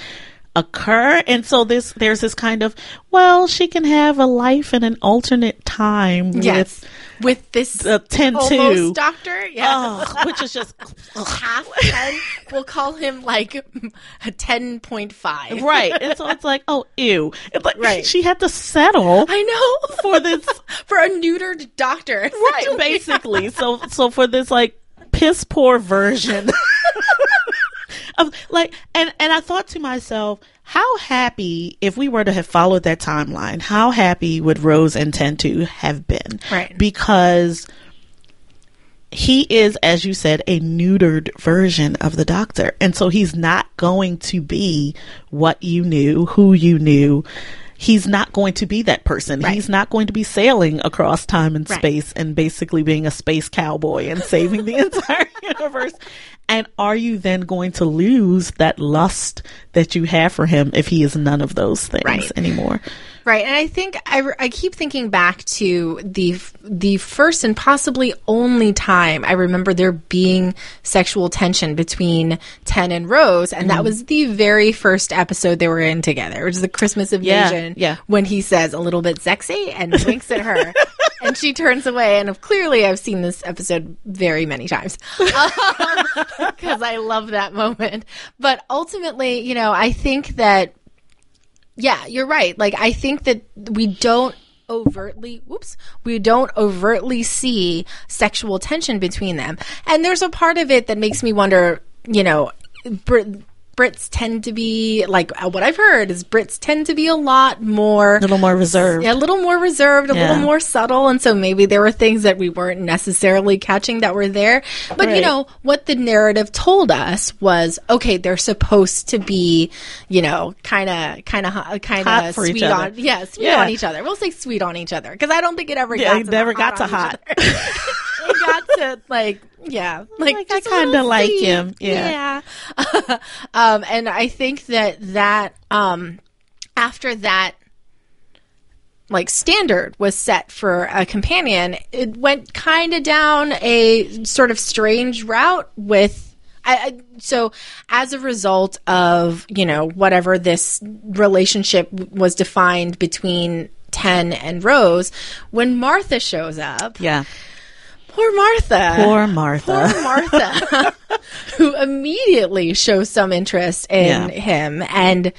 occur. And so this there's this kind of well, she can have a life in an alternate time Yes. with With this the 10 almost 2. doctor. Yeah. Oh, which is just Half 10. We'll call him like a 10.5. right. And so it's like, oh, ew. It's like Right. she had to settle I know. for this For a neutered doctor. right basically so so for this like piss poor version of like and and i thought to myself how happy if we were to have followed that timeline how happy would rose and Ten Two have been Right. because he is as you said a neutered version of the doctor and so he's not going to be what you knew who you knew he's not going to be that person Right. he's not going to be sailing across time and Right. space and basically being a space cowboy and saving the entire universe and are you then going to lose that lust that you have for him if he is none of those things Right. anymore Right, and I think I, I keep thinking back to the the first and possibly only time I remember there being sexual tension between Ten and Rose, and Mm-hmm. that was the very first episode they were in together, which is the Christmas Yeah, invasion. yeah. when he says a little bit sexy and winks at her, and she turns away. And clearly, I've seen this episode very many times because I love that moment. But ultimately, you know, I think that yeah, you're right. Like I think that we don't overtly whoops we don't overtly see sexual tension between them and there's a part of it that makes me wonder you know brits tend to be like uh, what i've heard is brits tend to be a lot more a little more reserved Yeah, a little more reserved, a Yeah. little more subtle, and so maybe there were things that we weren't necessarily catching that were there. But you know what the narrative told us was okay. They're supposed to be, you know, kind of, kind of, kinda sweet on, yeah, sweet Yeah. on each other. We'll say sweet on each other because I don't think it ever Yeah, got it never got to hot. got to like yeah like, Like, I a kinda like him. Yeah. yeah um and i think that that um after that like standard was set for a companion it went kind of down a sort of strange route with I, I, so as a result of you know whatever this relationship was defined between 10 and rose when martha shows up yeah poor martha poor martha Poor Martha, who immediately shows some interest in Yeah. him and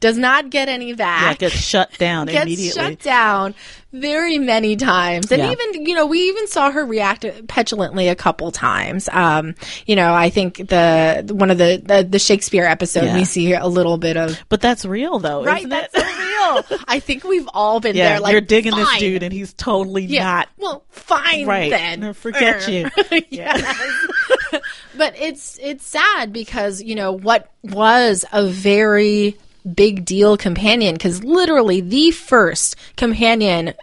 does not get any yeah back. gets shut down gets immediately shut down very many times, and Yeah. even you know we even saw her react petulantly a couple times. Um, you know, I think the one of the the, the Shakespeare episode Yeah. we see a little bit of but that's real though right. isn't That's so real. I think we've all been yeah there. Like you're digging fine. this dude and he's totally Yeah. not Well, fine Right. then. No, forget you. yes. but it's it's sad because you know what was a very big deal companion because literally the first companion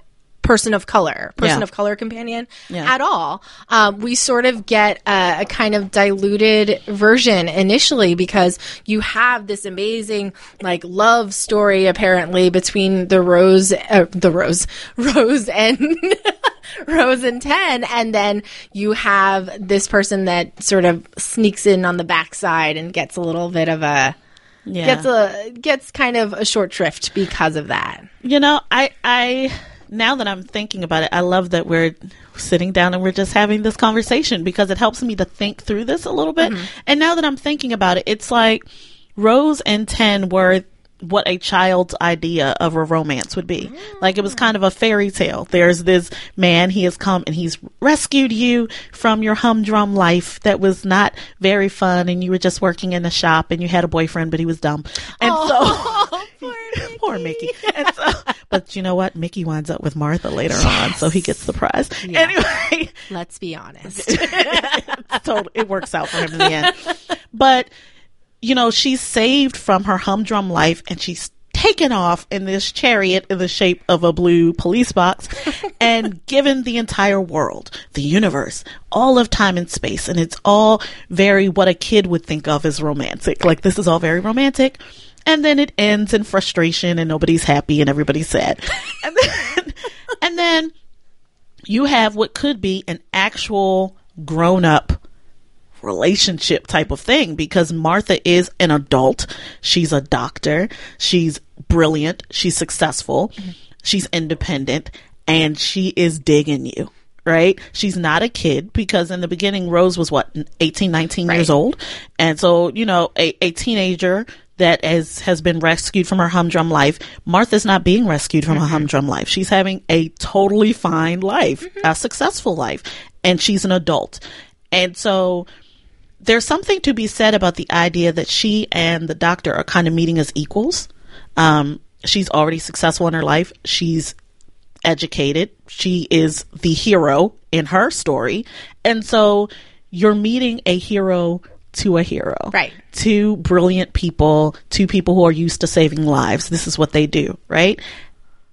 person of color person Yeah. of color companion Yeah. at all um, we sort of get a, a kind of diluted version initially because you have this amazing like love story apparently between the rose uh, the rose rose and Rose and 10 and then you have this person that sort of sneaks in on the backside and gets a little bit of a yeah gets a gets kind of a short shrift because of that. You know, I I now that I'm thinking about it, I love that we're sitting down and we're just having this conversation because it helps me to think through this a little bit. Mm-hmm. And now that I'm thinking about it, it's like Rose and 10 were what a child's idea of a romance would be. Like it was kind of a fairy tale. There's this man, he has come and he's rescued you from your humdrum life that was not very fun and you were just working in a shop and you had a boyfriend but he was dumb. And oh, so Oh, poor poor Mickey. And so, but you know what? Mickey winds up with Martha later on, so he gets the prize. Anyway, Let's be honest. totally, it works out for him in the end. But you know, she's saved from her humdrum life, and she's taken off in this chariot in the shape of a blue police box and given the entire world, the universe, all of time and space. And it's all very what a kid would think of as romantic. Like, this is all very romantic. And then it ends in frustration and nobody's happy and everybody's sad. And then, and then you have what could be an actual grown up relationship type of thing because Martha is an adult. She's a doctor. She's brilliant. She's successful. Mm-hmm. She's independent and she is digging you. Right? She's not a kid because in the beginning, Rose was what, 18, 19 years old. And so, you know, a, a teenager that has, has been rescued from her humdrum life. Martha's not being rescued from a humdrum life. She's having a totally fine life, a successful life, and she's an adult. And so there's something to be said about the idea that she and the doctor are kind of meeting as equals. Um, she's already successful in her life. She's educated. She is the hero in her story. And so you're meeting a hero to a hero. Right. Two brilliant people, two people who are used to saving lives. This is what they do, right?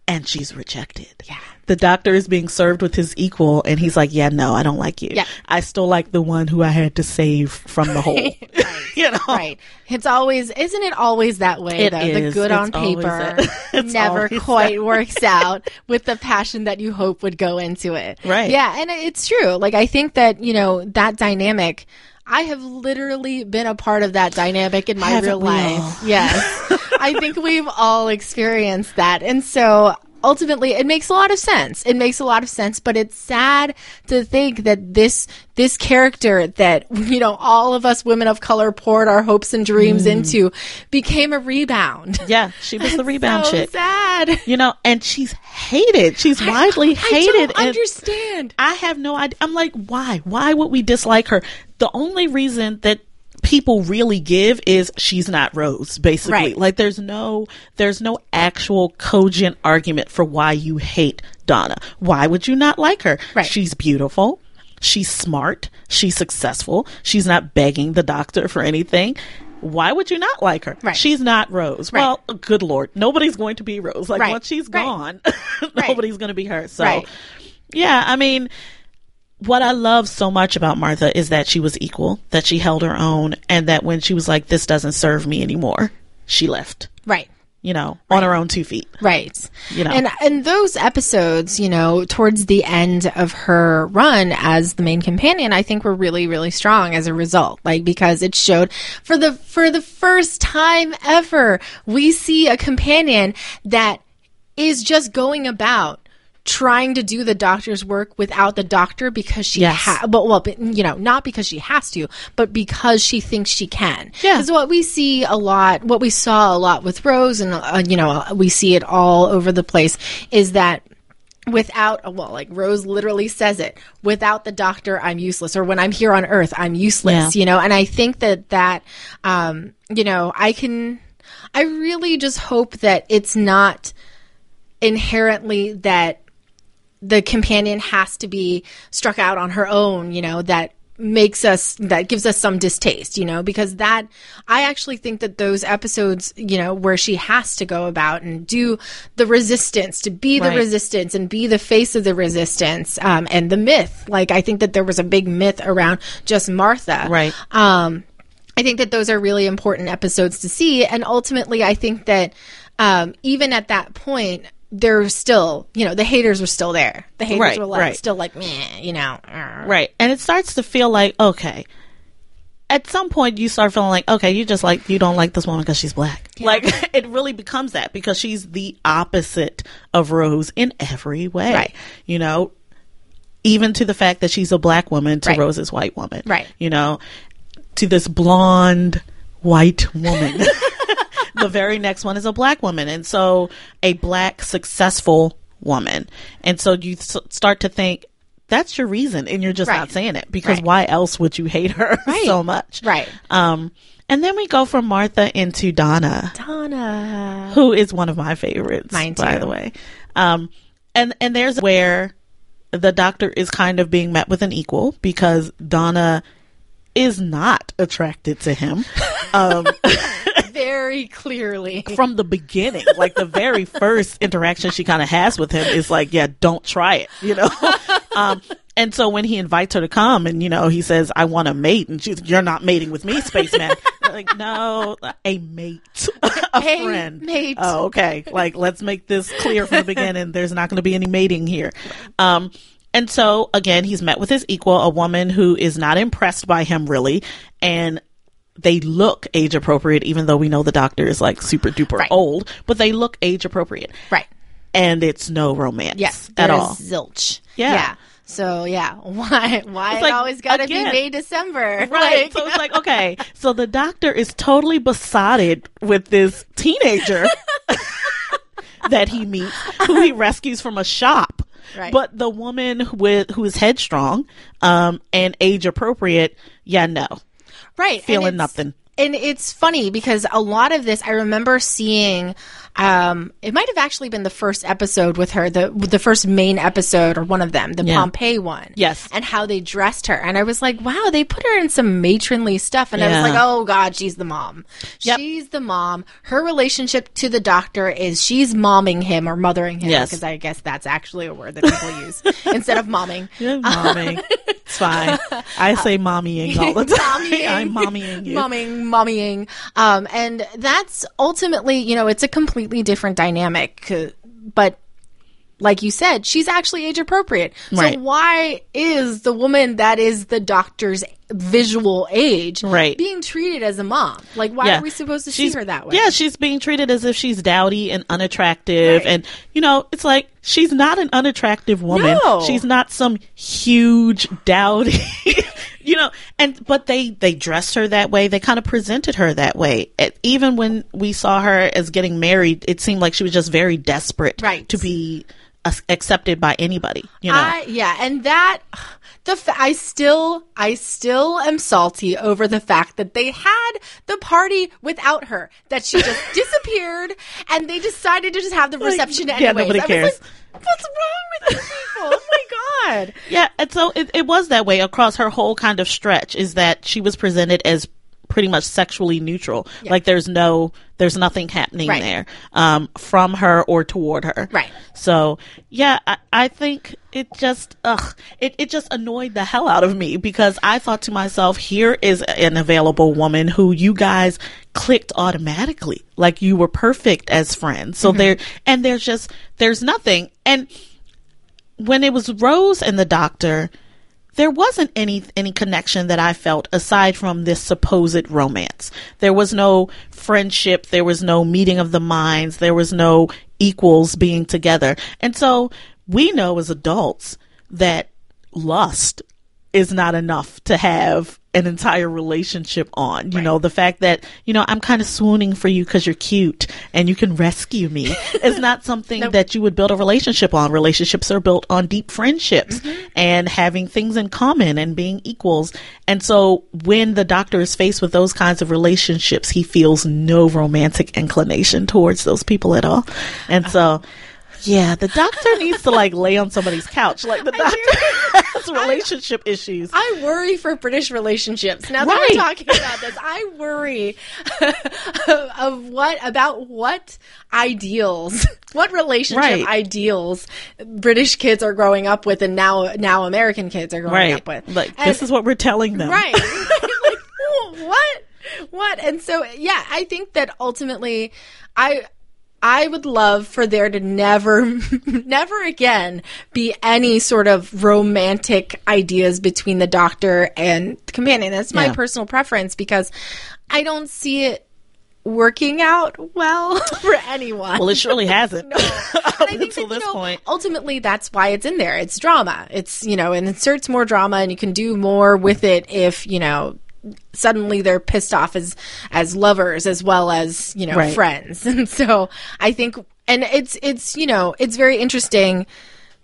And she's rejected. Yeah. The doctor is being served with his equal, and he's like, Yeah, no, I don't like you. Yeah. I still like the one who I had to save from the hole. you know? Right. It's always, isn't it always that way It though? The good It's on paper it's never quite works out with the passion that you hope would go into it. Right. Yeah. And it's true. Like, I think that, you know, that dynamic, I have literally been a part of that dynamic in my Haven't real life. all? Yes. I think we've all experienced that. And so, ultimately it makes a lot of sense it makes a lot of sense but it's sad to think that this this character that you know all of us women of color poured our hopes and dreams Mm. into became a rebound Yeah, she was the rebound so chick. sad You know, and she's hated. She's widely hated. I understand I have no idea. I'm like, why? Why would we dislike her? The only reason that people really give is she's not Rose, basically. Right. Like there's no there's no actual cogent argument for why you hate Donna. Why would you not like her? Right. She's beautiful. She's smart. She's successful. She's not begging the doctor for anything. Why would you not like her? Right. She's not Rose. Well, good lord, nobody's going to be Rose. Like once she's gone, nobody's going to be her. So, yeah, I mean, what I love so much about Martha is that she was equal, that she held her own, and that when she was like, "This doesn't serve me anymore," she left. right You know, on her own two feet. Right. You know. And and those episodes, you know, towards the end of her run as the main companion, I think were really really strong as a result. Like because it showed for the for the first time ever, we see a companion that is just going about trying to do the doctor's work without the doctor because she Yes. ha- but well but, you know not because she has to but because she thinks she can Yeah. because what we see a lot what we saw a lot with rose and uh, you know we see it all over the place is that without well like rose literally says it without the doctor i'm useless or when i'm here on earth i'm useless Yeah. you know and i think that that um you know i can i really just hope that it's not inherently that the companion has to be struck out on her own, you know, that makes us that gives us some distaste, you know, because that I actually think that those episodes, you know, where she has to go about and do the resistance, to be the Right. resistance and be the face of the resistance, um, and the myth. Like I think that there was a big myth around just Martha. Right. Um, I think that those are really important episodes to see. And ultimately, I think that um, even at that point, there was still, you know, the haters were still there. The haters Right, were like, right. still like, meh, you know. Right. And it starts to feel like, okay. At some point, you start feeling like, okay, you just like, you don't like this woman because she's black. Like, it really becomes that because she's the opposite of Rose in every way. Right. You know, even to the fact that she's a black woman to Right. Rose's white woman. Right. You know, to this blonde white woman. the very next one is a black woman. And so a black successful woman. And so you s- start to think, that's your reason, and you're just Right. not saying it because Right. why else would you hate her Right. so much? Right. Um, And then we go from Martha into Donna, Donna. who is one of my favorites, Mine by the way. Um, and and there's where the doctor is kind of being met with an equal because Donna is not attracted to him. Um, Very clearly. from the beginning, like the very first interaction she kind of has with him is like, yeah, don't try it, you know? um, and so when he invites her to come and, you know, he says, I want a mate. And she's, you're not mating with me, spaceman. like, no, a mate, a Hey, friend. mate. Oh, okay. Like, let's make this clear from the beginning. There's not going to be any mating here. Um, and so again, he's met with his equal, a woman who is not impressed by him really. And they look age appropriate, even though we know the doctor is like super duper Right. old, but they look age appropriate. Right. And it's no romance Yes. at all. Zilch. Yeah. yeah. So yeah, why why It's it like, always got to be May December? Right. Like- so it's like, okay, so the doctor is totally besotted with this teenager that he meets, who he rescues from a shop. Right. But the woman with who is headstrong um, and age appropriate, yeah, no, right feeling nothing. and it's funny because a lot of this i remember seeing um it might have actually been the first episode with her the the first main episode or one of them the Yeah. pompeii one Yes. and how they dressed her and i was like wow they put her in some matronly stuff and i was like oh god she's the mom Yep. she's the mom her relationship to the doctor is she's momming him or mothering him Yes. because i guess that's actually a word that people use instead of momming Yeah, mommy. it's fine. I say mommying all the time. Mommying. I'm mommying you. Momming, mommying. Um, and that's ultimately, you know, it's a completely different dynamic. uh, But like you said, she's actually age appropriate. Right. So why is the woman that is the doctor's visual age Right. being treated as a mom? Like, why are we supposed to see She's- her that way? Yeah, she's being treated as if she's dowdy and unattractive. Right. And, you know, it's like she's not an unattractive woman. No. She's not some huge dowdy. you know, and, but they, they dressed her that way. They kind of presented her that way. It- even when we saw her as getting married, it seemed like she was just very desperate Right. to be accepted by anybody, you know. I, yeah, and that the fa- I still I still am salty over the fact that they had the party without her. That she just disappeared, and they decided to just have the reception yeah, anyways. nobody I was cares. like, What's wrong with you people? Oh my god! Yeah, and so it, it was that way across her whole kind of stretch is that she was presented as pretty much sexually neutral. Like there's no there's nothing happening Right. there um, from her or toward her. Right. So yeah, I, I think it just ugh it, it just annoyed the hell out of me because I thought to myself, here is an available woman who you guys clicked automatically. Like you were perfect as friends. So there and there's just there's nothing. And when it was Rose and the doctor, there wasn't any any connection that I felt aside from this supposed romance. There was no friendship, there was no meeting of the minds, there was no equals being together. And so we know as adults that lust is not enough to have an entire relationship on. You know, the fact that, you know, I'm kind of swooning for you because you're cute and you can rescue me is not something that you would build a relationship on. Relationships are built on deep friendships mm-hmm. and having things in common and being equals. And so when the doctor is faced with those kinds of relationships, he feels no romantic inclination towards those people at all. And uh-huh. so, yeah, the doctor needs to like lay on somebody's couch. Like the doctor has relationship issues. I worry for British relationships. Now that Right. we're talking about this, I worry of what about what ideals, what relationship Right. ideals British kids are growing up with, and now now American kids are growing Right. up with. Like And- this is what we're telling them. right like what what and so yeah i think that ultimately i i would love for there to never never again be any sort of romantic ideas between the doctor and the companion that's my Yeah. personal preference because i don't see it working out well for anyone Well, it surely hasn't. I think Until that, this know, point. ultimately that's why it's in there. It's drama. It's you know, it inserts more drama, and you can do more with it if you know suddenly they're pissed off as as lovers as well as you know Right. friends. And so I think, and it's it's you know it's very interesting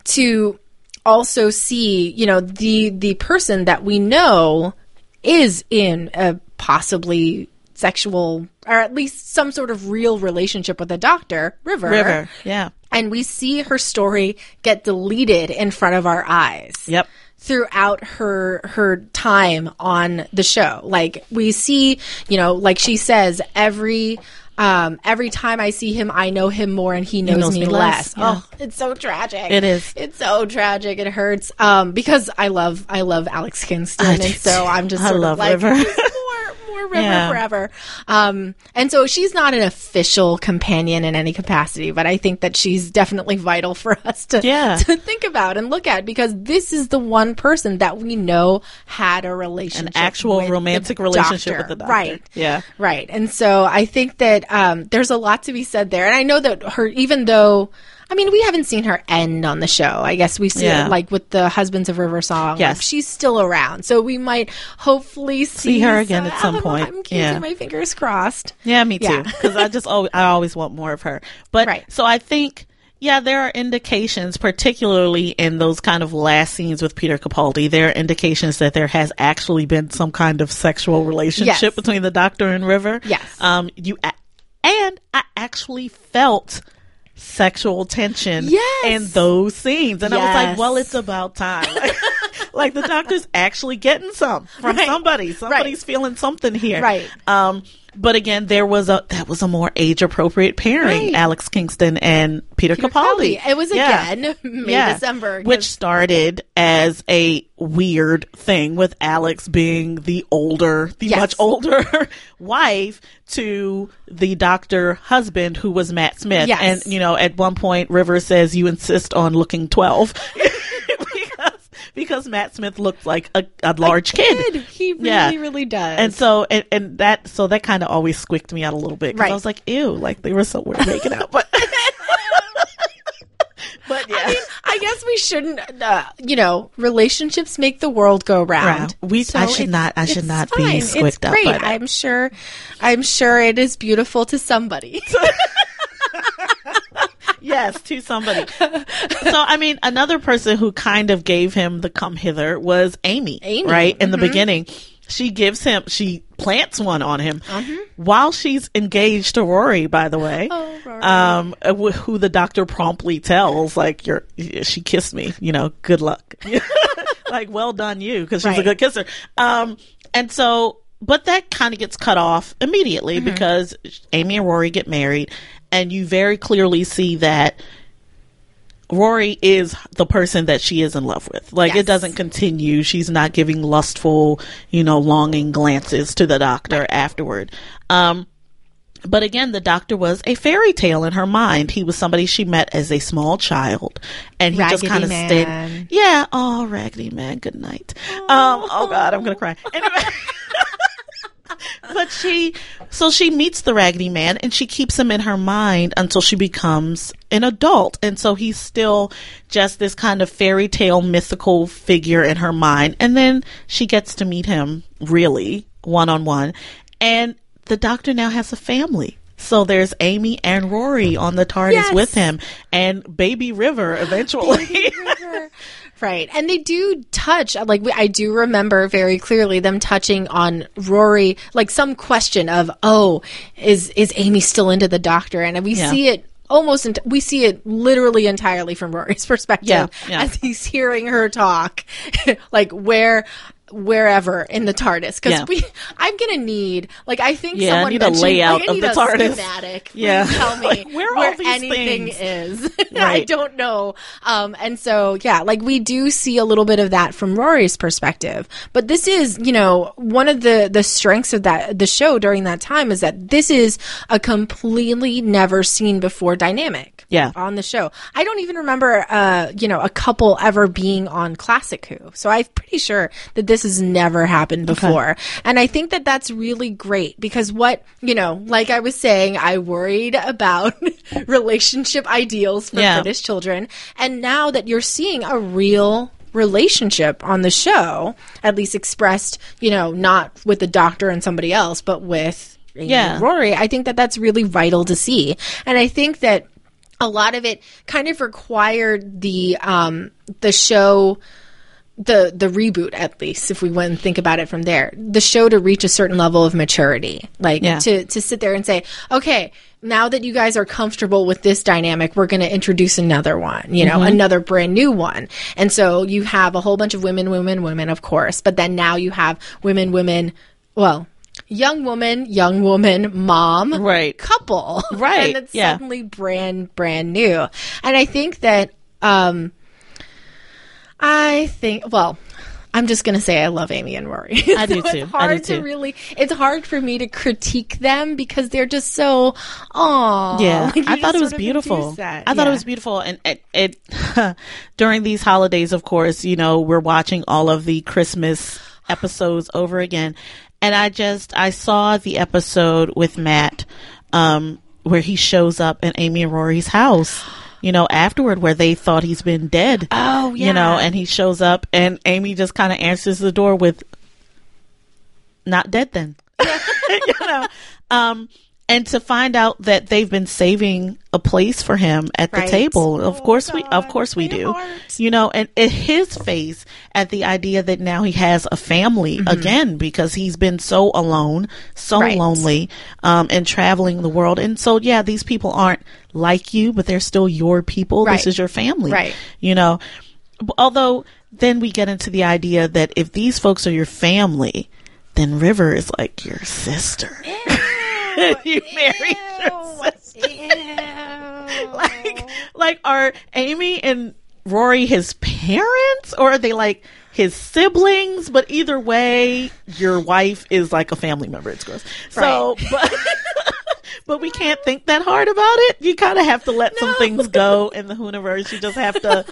to also see you know the the person that we know is in a possibly sexual or at least some sort of real relationship with a doctor, River. River. Yeah. And we see her story get deleted in front of our eyes Yep. Throughout her her time on the show. Like we see, you know, like she says, every um, every time I see him, I know him more, and he knows, knows me, me less. less, yeah. Oh, it's so tragic. It is. It's so tragic. It hurts. Um, because I love I love Alex Kingston, I and so. I'm just I love like River. more River Yeah. forever. Um, and so she's not an official companion in any capacity, but I think that she's definitely vital for us to Yeah. to think about and look at because this is the one person that we know had a relationship, An actual with the romantic relationship with the doctor. right? Yeah. right. And so I think that um, there's a lot to be said there, and I know that her, even though. I mean, we haven't seen her end on the show. I guess we see Yeah. it like with the Husbands of River song. Yes. Like, she's still around, so we might hopefully see, her again at some point. I'm keeping Yeah. my fingers crossed. Yeah, me too. Because I just always, I always want more of her. But Right. so I think, yeah, there are indications, particularly in those kind of last scenes with Peter Capaldi. There are indications that there has actually been some kind of sexual relationship Yes. between the Doctor and River. Yes. Um. You a- and I actually felt sexual tension Yes. in those scenes, and I was like, well, it's about time. like the Doctor's actually getting some from Right. somebody. Somebody's feeling something here. Right. Um, but again, there was a that was a more age appropriate pairing, Right. Alex Kingston and Peter, Capaldi. It was Yeah. again May Yeah. December, which started as a weird thing with Alex being the older, the Yes. much older wife to the doctor husband who was Matt Smith. Yes. And you know, at one point, River says, "You insist on looking 12. because Matt Smith looked like a, a large kid. Good. He really, Yeah. really does. And so, and, and that, so that kind of always squicked me out a little bit because Right. I was like, ew, like they were so weird making out, but, but yeah, I guess we shouldn't, uh, you know, relationships make the world go round. Right. We- I should not- I should not be squicked it's up great. by that. I'm sure, I'm sure it is beautiful to somebody. yes, to somebody. so, I mean, another person who kind of gave him the come hither was Amy, Amy. Mm-hmm. right? In the beginning, she gives him, she plants one on him while she's engaged to Rory, by the way. Oh, Rory. Um, uh, who the doctor promptly tells, like, you're, she kissed me, you know, good luck. like, well done you, because she's a good kisser. Um, and so, but that kind of gets cut off immediately Mm-hmm. because Amy and Rory get married, and you very clearly see that Rory is the person that she is in love with. Like Yes. it doesn't continue. She's not giving lustful, you know, longing glances to the doctor afterward. Um, but again, the doctor was a fairy tale in her mind. He was somebody she met as a small child, and he just kind of stayed. Yeah. Oh, raggedy man. Good night. Um. Oh God, I'm gonna cry. Anyway. but she, so she meets the raggedy man, and she keeps him in her mind until she becomes an adult, and so he's still just this kind of fairy tale mythical figure in her mind, and then she gets to meet him really one on one, and the doctor now has a family. So there's Amy and Rory on the TARDIS Yes. with him, and Baby River eventually. Right. And they do touch, like, I do remember very clearly them touching on Rory, like some question of, oh, is, is Amy still into the doctor? And we Yeah. see it almost, ent- we see it literally entirely from Rory's perspective Yeah, yeah. as he's hearing her talk, like, where, wherever in the TARDIS. Cause Yeah. we, I'm gonna need, like, I think Yeah, I someone need a layout like, I of the a TARDIS. schematic. Yeah. Tell me Like, where these anything things? is. I don't know. Um, and so, yeah, like we do see a little bit of that from Rory's perspective. But this is, you know, one of the, the strengths of that, the show during that time is that this is a completely never seen before dynamic. Yeah. On the show. I don't even remember, uh, you know, a couple ever being on Classic Who. So I'm pretty sure that this has never happened before. And I think that that's really great because what, you know, like I was saying, I worried about relationship ideals for Yeah. British children. And now that you're seeing a real relationship on the show, at least expressed, you know, not with the doctor and somebody else, but with Yeah. Rory, I think that that's really vital to see. And I think that a lot of it kind of required the um the show the the reboot at least if we went and think about it from there the show to reach a certain level of maturity like Yeah. to to sit there and say okay now that you guys are comfortable with this dynamic we're going to introduce another one you know another brand new one and so you have a whole bunch of women women women of course but then now you have women women well young woman young woman mom Right. couple Right, and it's yeah. suddenly brand brand new and i think that um I think, well, I'm just going to say I love Amy and Rory. I do too. It's I hard do to too. really, it's hard for me to critique them because they're just so, oh, Yeah, I thought it was beautiful. I thought it was beautiful, and it, it during these holidays, of course, you know, we're watching all of the Christmas episodes over again, and I just I saw the episode with Matt, um, where he shows up in Amy and Rory's house. You know, afterward, where they thought he's been dead. Oh, yeah. You know, and he shows up, and Amy just kind of answers the door with, "Not dead, then." Yeah. you know, um, and to find out that they've been saving a place for him at the table. Of Oh, course we, of course we do. heart. You know, and it, his face at the idea that now he has a family again because he's been so alone, so Mm-hmm. Right. lonely, um, and traveling the world. And so, yeah, these people aren't like you, but they're still your people. This is your family. Right. You know, although then we get into the idea that if these folks are your family, then River is like your sister. you married your sister. Like, like are Amy and Rory his parents, or are they like his siblings? But either way, your wife is like a family member. It's gross. So, but. But we can't think that hard about it. You kind of have to let some things go in the Whoniverse. You just have to,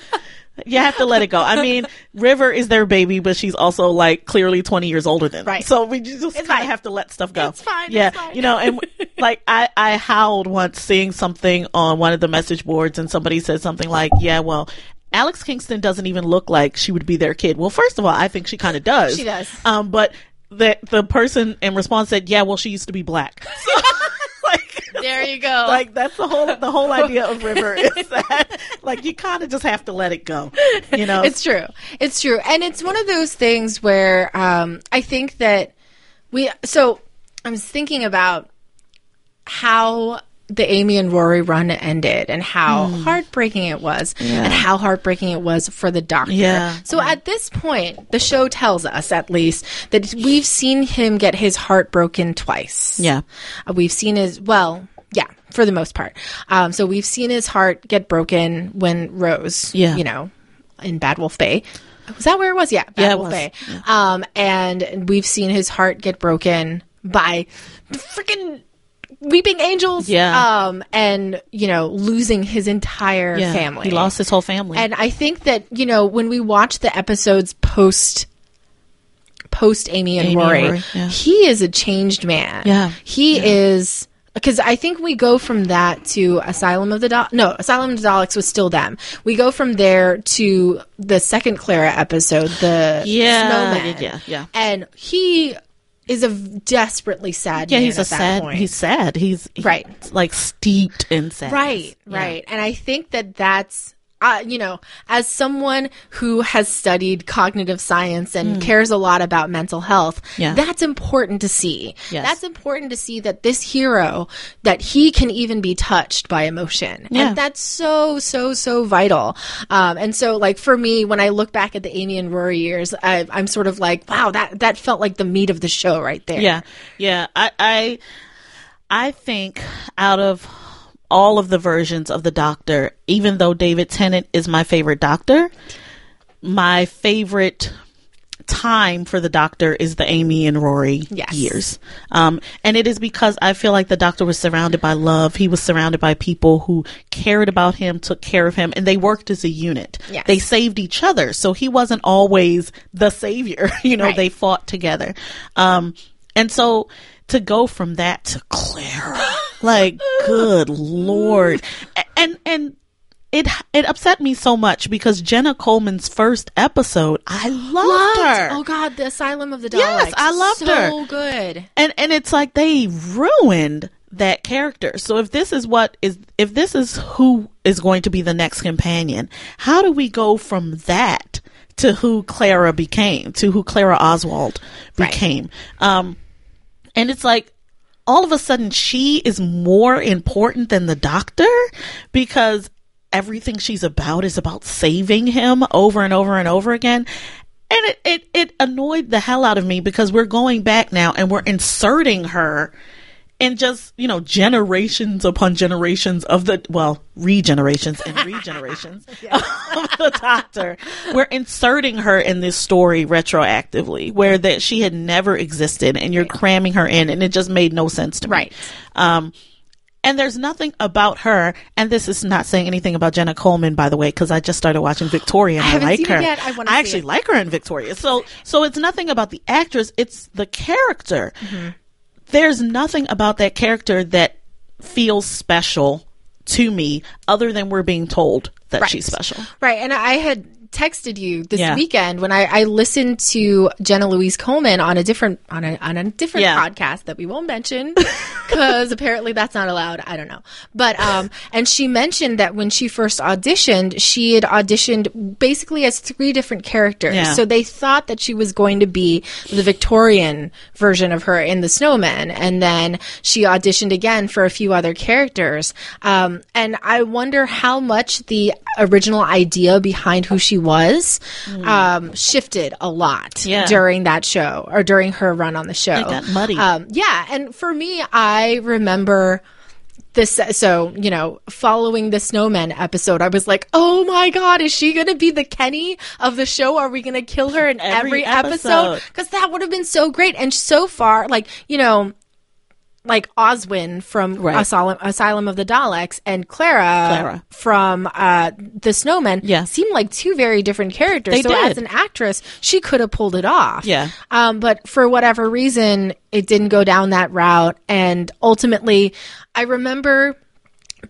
you have to let it go. I mean, River is their baby, but she's also like clearly 20 years older than them. Right. So we just kind of have to let stuff go. It's fine, Yeah. it's fine. You know, and like I, I howled once seeing something on one of the message boards and somebody said something like, yeah, well, Alex Kingston doesn't even look like she would be their kid. Well, first of all, I think she kind of does. She does. Um, but the, the person in response said, yeah, well, she used to be black. So, like, There you go. like that's the whole the whole idea of River is that like you kind of just have to let it go, you know. It's true. It's true. And it's one of those things where um, I think that we. So I was thinking about how the Amy and Rory run ended and how Hmm. heartbreaking it was and how heartbreaking it was for the doctor. Yeah. So at this point, the show tells us at least that we've seen him get his heart broken twice. yeah, Uh, we've seen his well, yeah, for the most part. Um, so we've seen his heart get broken when Rose, Yeah. you know, in Bad Wolf Bay. Was that where it was? Yeah, Bad Yeah, Wolf. Bay. Um, and we've seen his heart get broken by freaking weeping angels. Yeah. Um, and you know, losing his entire yeah. family. He lost his whole family. And I think that, you know, when we watch the episodes post post Amy and Amy and Rory, Rory, yeah. he is a changed man. Yeah, He is because I think we go from that to Asylum of the Dal no, Asylum of the Daleks was still them. We go from there to the second Clara episode, the Yeah, snowman. yeah, yeah. And he is a desperately sad yeah, he's a sad. point. He's sad. He's he's, Right. like steeped in sadness. Right, Yeah. right. And I think that that's, uh, you know, as someone who has studied cognitive science and cares a lot about mental health. Yeah. that's important to see. Yes. That's important to see that this hero, that he can even be touched by emotion. Yeah. And that's so, so, so vital. Um, and so, like, for me, when I look back at the Amy and Rory years, I, I'm sort of like, wow, that, that felt like the meat of the show right there. Yeah, yeah. I, I, I think out of all of the versions of the Doctor, even though David Tennant is my favorite Doctor, my favorite time for the Doctor is the Amy and Rory Yes. years. Um, and it is because I feel like the Doctor was surrounded by love. He was surrounded by people who cared about him, took care of him, and they worked as a unit. Yes. They saved each other. So he wasn't always the savior. you know, Right. they fought together. Um, and so to go from that to Clara, like, good lord. And, and, it it upset me so much because Jenna Coleman's first episode, I loved, her. Oh God, the Asylum of the Daleks. Yes, I loved so her. So good. and and it's like they ruined that character. So if this is what is if this is who is going to be the next companion, how do we go from that to who Clara became, to who Clara Oswald Right. became. Um, and it's like all of a sudden she is more important than the doctor because everything she's about is about saving him over and over and over again. And it, it, it annoyed the hell out of me because we're going back now and we're inserting her in just, you know, generations upon generations of the, well, regenerations and regenerations of the doctor. We're inserting her in this story retroactively where that she had never existed and you're cramming her in and it just made no sense to me. Right. Um, and there's nothing about her, and this is not saying anything about Jenna Coleman, by the way, because I just started watching Victoria and I, haven't like her. I see actually it. like her in Victoria. So, so it's nothing about the actress; it's the character. Mm-hmm. There's nothing about that character that feels special to me, other than we're being told that Right. she's special. Right. And I had texted you this Yeah. weekend when I, I listened to Jenna Louise Coleman on a different on a on a different Yeah. podcast that we won't mention because apparently that's not allowed. I don't know. But um and she mentioned that when she first auditioned, she had auditioned basically as three different characters. Yeah. So they thought that she was going to be the Victorian version of her in The Snowman. And then she auditioned again for a few other characters. Um, and I wonder how much the original idea behind who she was um, shifted a lot. Yeah. during that show or during her run on the show. It got muddy. Um, yeah. And for me, I remember this so you know following the snowman episode i was like oh my god is she gonna be the kenny of the show are we gonna kill her in Every every, episode. because that would have been so great and so far like you know like Oswin from Right. Asylum, Asylum of the Daleks and Clara, Clara. from uh, The Snowman Yeah. seemed like two very different characters. They so did. as an actress, she could have pulled it off. Yeah. Um, but for whatever reason, it didn't go down that route. And ultimately, I remember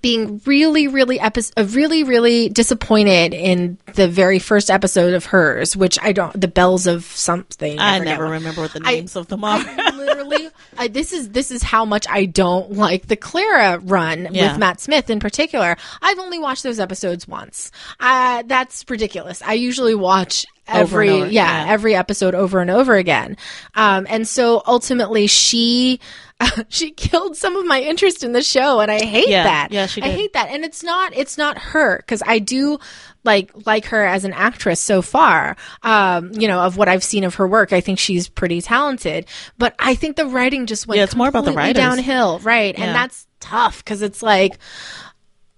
being really, really, epi- uh, really, really disappointed in the very first episode of hers, which I don't, the bells of something. I forget never remember what the I- names of them are. I literally, I, this is this is how much I don't like the Clara run Yeah. with Matt Smith in particular. I've only watched those episodes once. Uh, that's ridiculous. I usually watch every and over, yeah, yeah. every episode over and over again. Um, and so ultimately she. she killed some of my interest in the show and I hate Yeah. that. Yeah, she did. I hate that. And it's not it's not her cuz I do like like her as an actress so far. Um, you know, of what I've seen of her work, I think she's pretty talented, but I think the writing just went Yeah, it's more about the writers. downhill, right? Yeah. And that's tough cuz it's like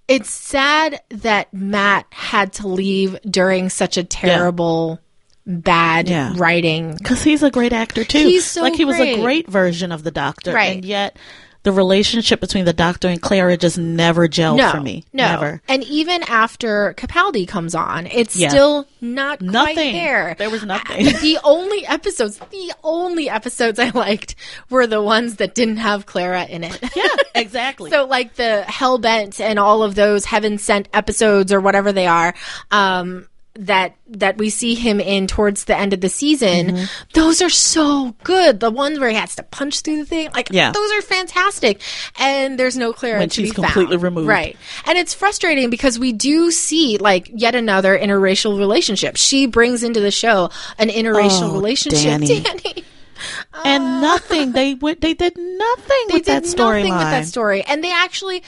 it's sad that Matt had to leave during such a terrible bad Yeah. writing Because he's a great actor too. He's so like he was a great version of the Doctor, Right. and yet the relationship between the Doctor and Clara just never gelled no, for me. No. Never. And even after Capaldi comes on, it's Yeah. still not Nothing. there. There was nothing. the only episodes, the only episodes I liked were the ones that didn't have Clara in it. Yeah, exactly. So like the Hellbent and all of those Heaven Sent episodes or whatever they are, um, that that we see him in towards the end of the season, Mm-hmm. those are so good. The ones where he has to punch through the thing, like Yeah. those are fantastic. And there's no Clara When she's be found. completely removed. right? And it's frustrating because we do see like yet another interracial relationship. She brings into the show an interracial Oh, relationship. Danny. Danny. and nothing. They went. They did nothing they with did that storyline. nothing with that story and they actually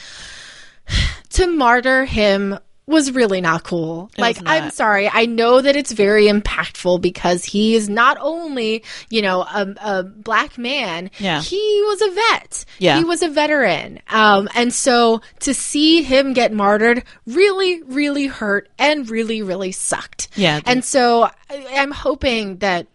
to martyr him was really not cool. It like was I'm sorry. I know that it's very impactful because he is not only, you know, a, a black man, Yeah. he was a vet. Yeah. He was a veteran. Um and so to see him get martyred really really hurt and really really sucked. Yeah. And so I- I'm hoping that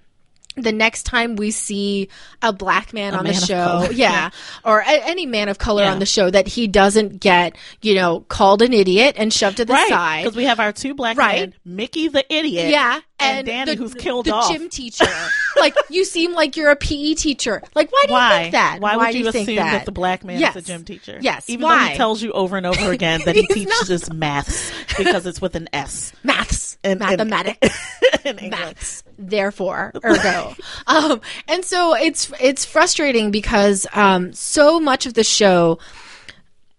the next time we see a black man on man the show, color. yeah, or a, any man of color Yeah. on the show, that he doesn't get, you know, called an idiot and shoved to the right? side. Because we have our two black Right. men, Mickey the idiot, Yeah, and, Danny the, who's killed the off. gym teacher. like you seem like you're a PE teacher. Like why do you think that? Why would do you, think assume that? the black man Yes. is a gym teacher? Yes. Even though he tells you over and over again that he He's not. teaches maths because it's with an S maths, in- mathematics. in maths therefore ergo um and so it's it's frustrating because um so much of the show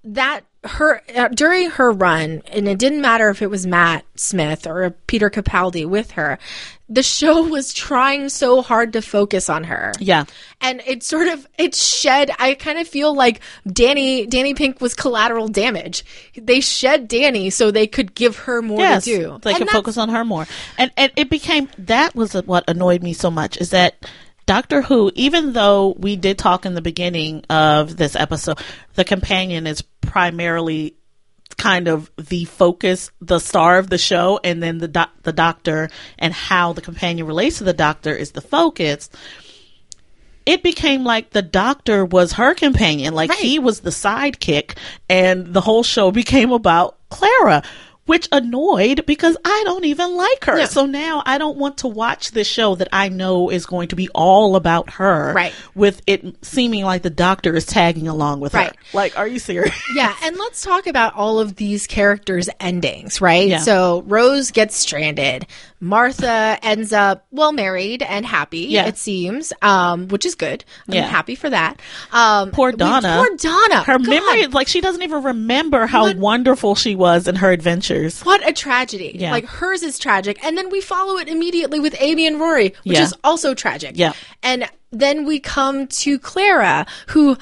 that her uh, during her run, and it didn't matter if it was Matt Smith or Peter Capaldi with her. The show was trying so hard to focus on her. Yeah. and it sort of it shed i kind of feel like danny danny pink was collateral damage they shed danny so they could give her more Yes, to do they And could focus on her more. And and it became that was what annoyed me so much is that Doctor Who, even though we did talk in the beginning of this episode, the companion is primarily kind of the focus, the star of the show, and then the doc- the doctor and how the companion relates to the doctor is the focus. It became like the doctor was her companion, like Right. he was the sidekick, and the whole show became about Clara, which annoyed because I don't even like her. No. So now I don't want to watch this show that I know is going to be all about her, Right. With it seeming like the doctor is tagging along with her. Right. Like, are you serious? yeah and let's talk about all of these characters endings right Yeah. so rose gets stranded martha ends up well married and happy Yeah. it seems um which is good i'm Yeah. happy for that um Poor we- Donna. poor donna Her God, memory like she doesn't even remember how What- wonderful she was in her adventures. What a tragedy. Yeah. Like hers is tragic. And then we follow it immediately with Amy and Rory, which Yeah. is also tragic. Yeah. And then we come to Clara, who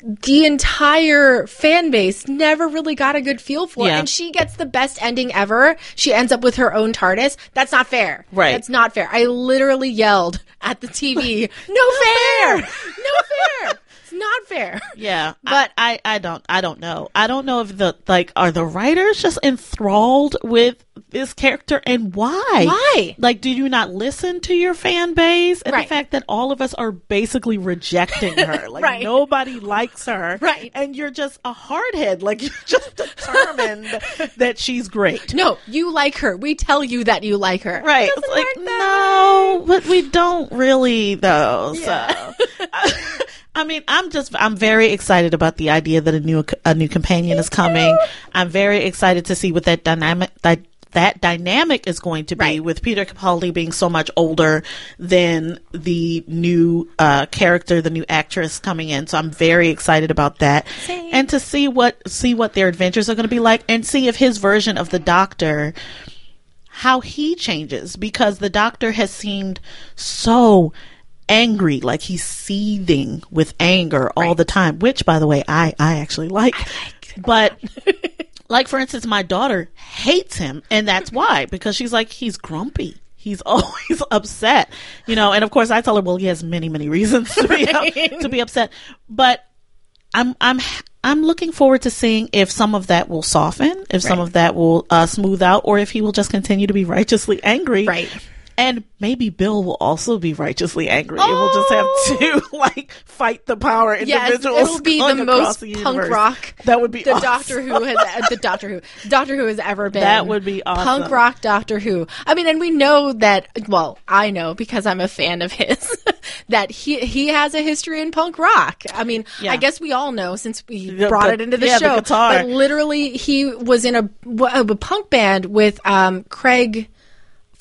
the entire fan base never really got a good feel for. Yeah. And she gets the best ending ever. She ends up with her own TARDIS. That's not fair. Right. That's not fair. I literally yelled at the TV, no fair! No fair! Not fair. Yeah, But- I, I, don't, I don't know. I don't know if the like are the writers just enthralled with this character and why? Why? Like, do you not listen to your fan base and Right. the fact that all of us are basically rejecting her? Like, Right. nobody likes her, Right. And you're just a hardhead. Like, you're just determined that she's great. No, you like her. We tell you that you like her. Right. Doesn't It's like, no, but we don't really though. So I mean, I'm just I'm very excited about the idea that a new a new companion is coming. I'm very excited to see what that dynamic that that dynamic is going to be Right. with Peter Capaldi being so much older than the new uh, character, the new actress coming in. So I'm very excited about that, Same. and to see what see what their adventures are going to be like, and see if his version of the Doctor how he changes because the doctor has seemed so angry like he's seething with anger all the time which by the way i i actually like, but like for instance my daughter hates him and that's why because she's like he's grumpy He's always upset, you know, and of course I tell her, well, he has many, many reasons to be Right. to be upset. But I'm I'm I'm looking forward to seeing if some of that will soften, if some of that will uh, smooth out, or if he will just continue to be righteously angry. Right. And maybe Bill will also be righteously angry. and we'll just have to like fight the power individuals. Yes, it'll be the most the punk rock That would be the awesome. Doctor Who has uh, the Doctor Who Doctor Who has ever been. That would be awesome. Punk rock Doctor Who. I mean, and we know that. Well, I know because I'm a fan of his that he he has a history in punk rock. I mean, Yeah. I guess we all know since we The- brought the- it into the yeah, the show. guitar. But literally, he was in a, a punk band with um, Craig.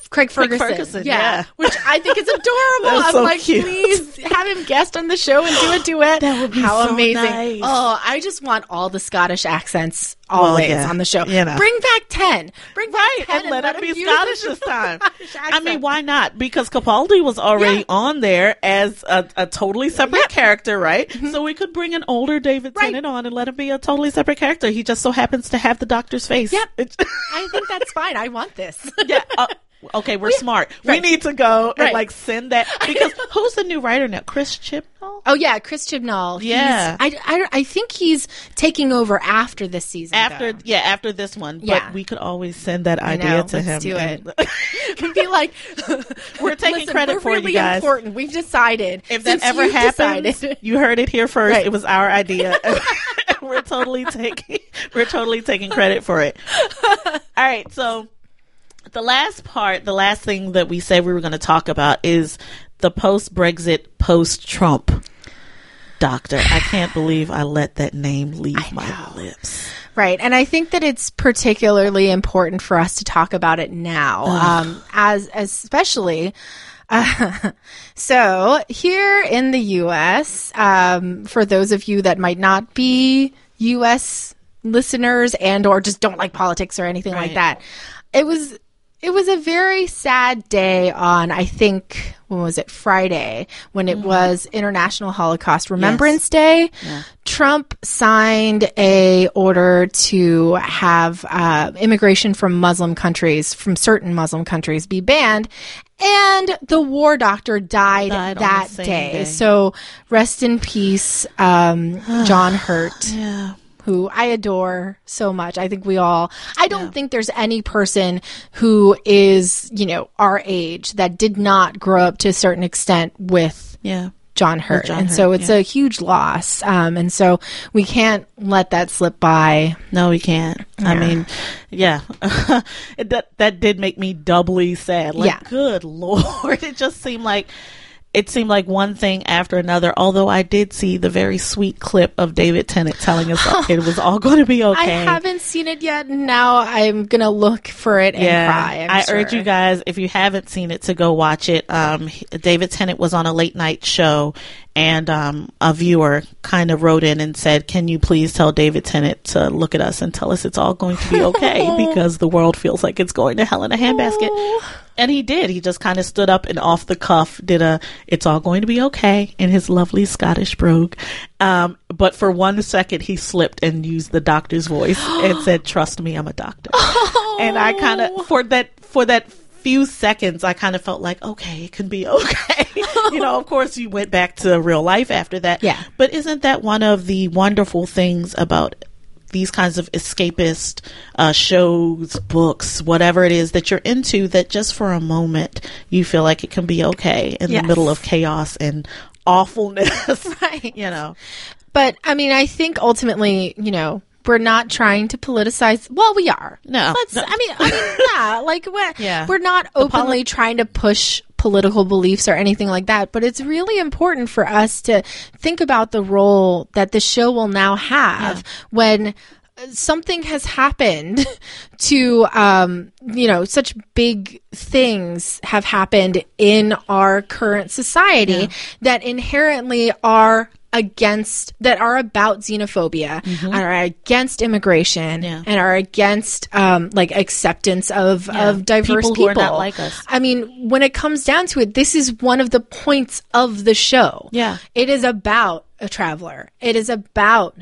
Craig Ferguson, Ferguson, yeah. which I think is adorable. I'm so like, cute. please have him guest on the show and do a duet. That would be How so amazing! nice. Oh, I just want all the Scottish accents always yeah, on the show. you know. Bring back ten. Bring back Right, 10 and let it be Scottish this time. Scottish I mean, why not? Because Capaldi was already Yeah. on there as a, a totally separate Yeah. Mm-hmm. character, right? So we could bring an older David Right. Tennant on and let him be a totally separate character. He just so happens to have the doctor's face. Yep. I think that's fine. I want this. yeah. uh, okay, we're smart. We need to go and Right. like send that because who's the new writer now? Chris Chibnall. Oh yeah, Chris Chibnall. He's- Yeah. I, I, I think he's taking over after this season. After though. yeah, after this one, Yeah. but we could always send that idea to Let's him. do and- it. can be like, We're taking listen, credit we're for you guys. important. We've decided. if that ever you've happens, decided- you heard it here first. Right. It was our idea. we're totally taking we're totally taking credit for it. All right, so the last part, the last thing that we said we were going to talk about is the post Brexit, post Trump doctor. I can't believe I let that name leave my lips. Right. And I think that it's particularly important for us to talk about it now, um, as, as especially. Uh, so here in the U.S., um, for those of you that might not be U.S. listeners and or just don't like politics or anything like that. It was it was a very sad day on I think when was it Friday when it was International Holocaust Remembrance Day. Trump signed a order to have uh, immigration from Muslim countries, from certain Muslim countries, be banned. And the war doctor died, Died that day. day. So rest in peace, um, John Hurt Yeah. Who I adore so much. I think we all, I don't think there's any person who is, you know, our age that did not grow up to a certain extent with Yeah. John Hurt. John and Hurt, so it's yeah. a huge loss. Um, and so we can't let that slip by. No, we can't. I mean, yeah, that that did make me doubly sad. Like, Yeah. good lord, it just seemed like it seemed like one thing after another. Although I did see the very sweet clip of David Tennant telling us it was all going to be okay. I haven't seen it yet. Now I'm going to look for it and cry. I'm I urge you guys, if you haven't seen it, to go watch it. Um, David Tennant was on a late night show, and um, a viewer kind of wrote in and said, "Can you please tell David Tennant to look at us and tell us it's all going to be okay because the world feels like it's going to hell in a handbasket." And he did. He just kind of stood up and off the cuff did a "It's all going to be okay" in his lovely Scottish brogue. Um, but for one second, he slipped and used the doctor's voice and said, "Trust me, I'm a doctor." and I kind of for that for that few seconds I kind of felt like okay it can be okay you know of course you went back to real life after that Yeah. but isn't that one of the wonderful things about these kinds of escapist uh, shows books whatever it is that you're into that just for a moment you feel like it can be okay in Yes. the middle of chaos and awfulness Right. you know But I mean, I think ultimately, you know, we're not trying to politicize. Well, we are. No. Let's, No. I mean, I mean, yeah, like we're, Yeah. we're not openly trying to push political beliefs or anything like that, but it's really important for us to think about the role that the show will now have when something has happened to um you know such big things have happened in our current society that inherently are against that are about xenophobia and are against immigration Yeah. and are against um like acceptance of of diverse People people, who are not like us. I mean, when it comes down to it, this is one of the points of the show. Yeah. It is about a traveler. It is about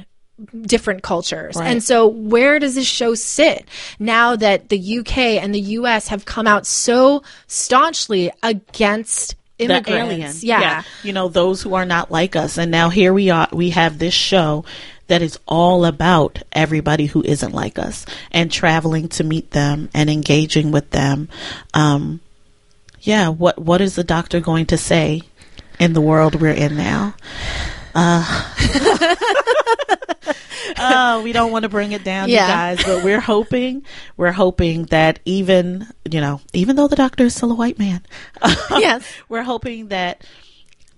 different cultures. Right. And so where does this show sit now that the UK and the US have come out so staunchly against immigrants? alien. Yeah. You know, those who are not like us. And now here we are, we have this show that is all about everybody who isn't like us and traveling to meet them and engaging with them. Um, yeah, what what is the doctor going to say in the world we're in now? Uh, uh, we don't want to bring it down, Yeah. you guys, but we're hoping, we're hoping that even, you know, even though the doctor is still a white man, Yes. we're hoping that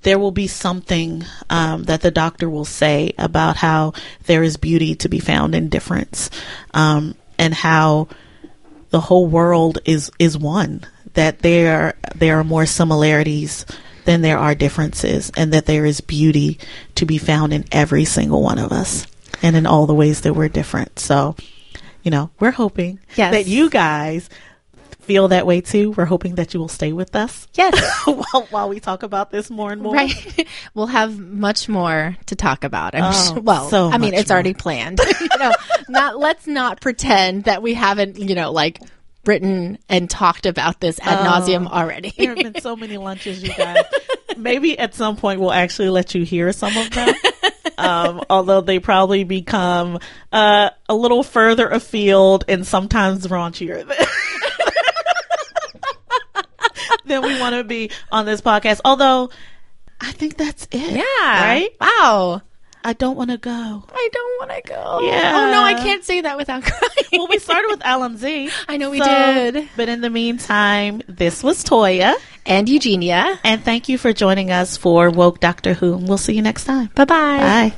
there will be something um, that the doctor will say about how there is beauty to be found in difference, um, and how the whole world is is one. That there there are more similarities than there are differences, and that there is beauty to be found in every single one of us, and in all the ways that we're different. So, you know, we're hoping Yes. that you guys feel that way too. We're hoping that you will stay with us Yes. while, while we talk about this more and more. Right. We'll have much more to talk about. I'm Oh, sure. Well, so I mean, it's already planned. you know, not let's not pretend that we haven't, you know, like written and talked about this ad nauseum already. There have been so many lunches, you guys. Maybe at some point we'll actually let you hear some of them. Um, although they probably become uh, a little further afield and sometimes raunchier than, than we want to be on this podcast. Although I think that's it. yeah. Right? Wow. I don't want to go. I don't want to go. Yeah. Oh no, I can't say that without crying. Well, we started with LMZ. I know we did. But in the meantime, this was Toya. and Eugenia. And thank you for joining us for Woke Doctor Who. We'll see you next time. Bye-bye. Bye.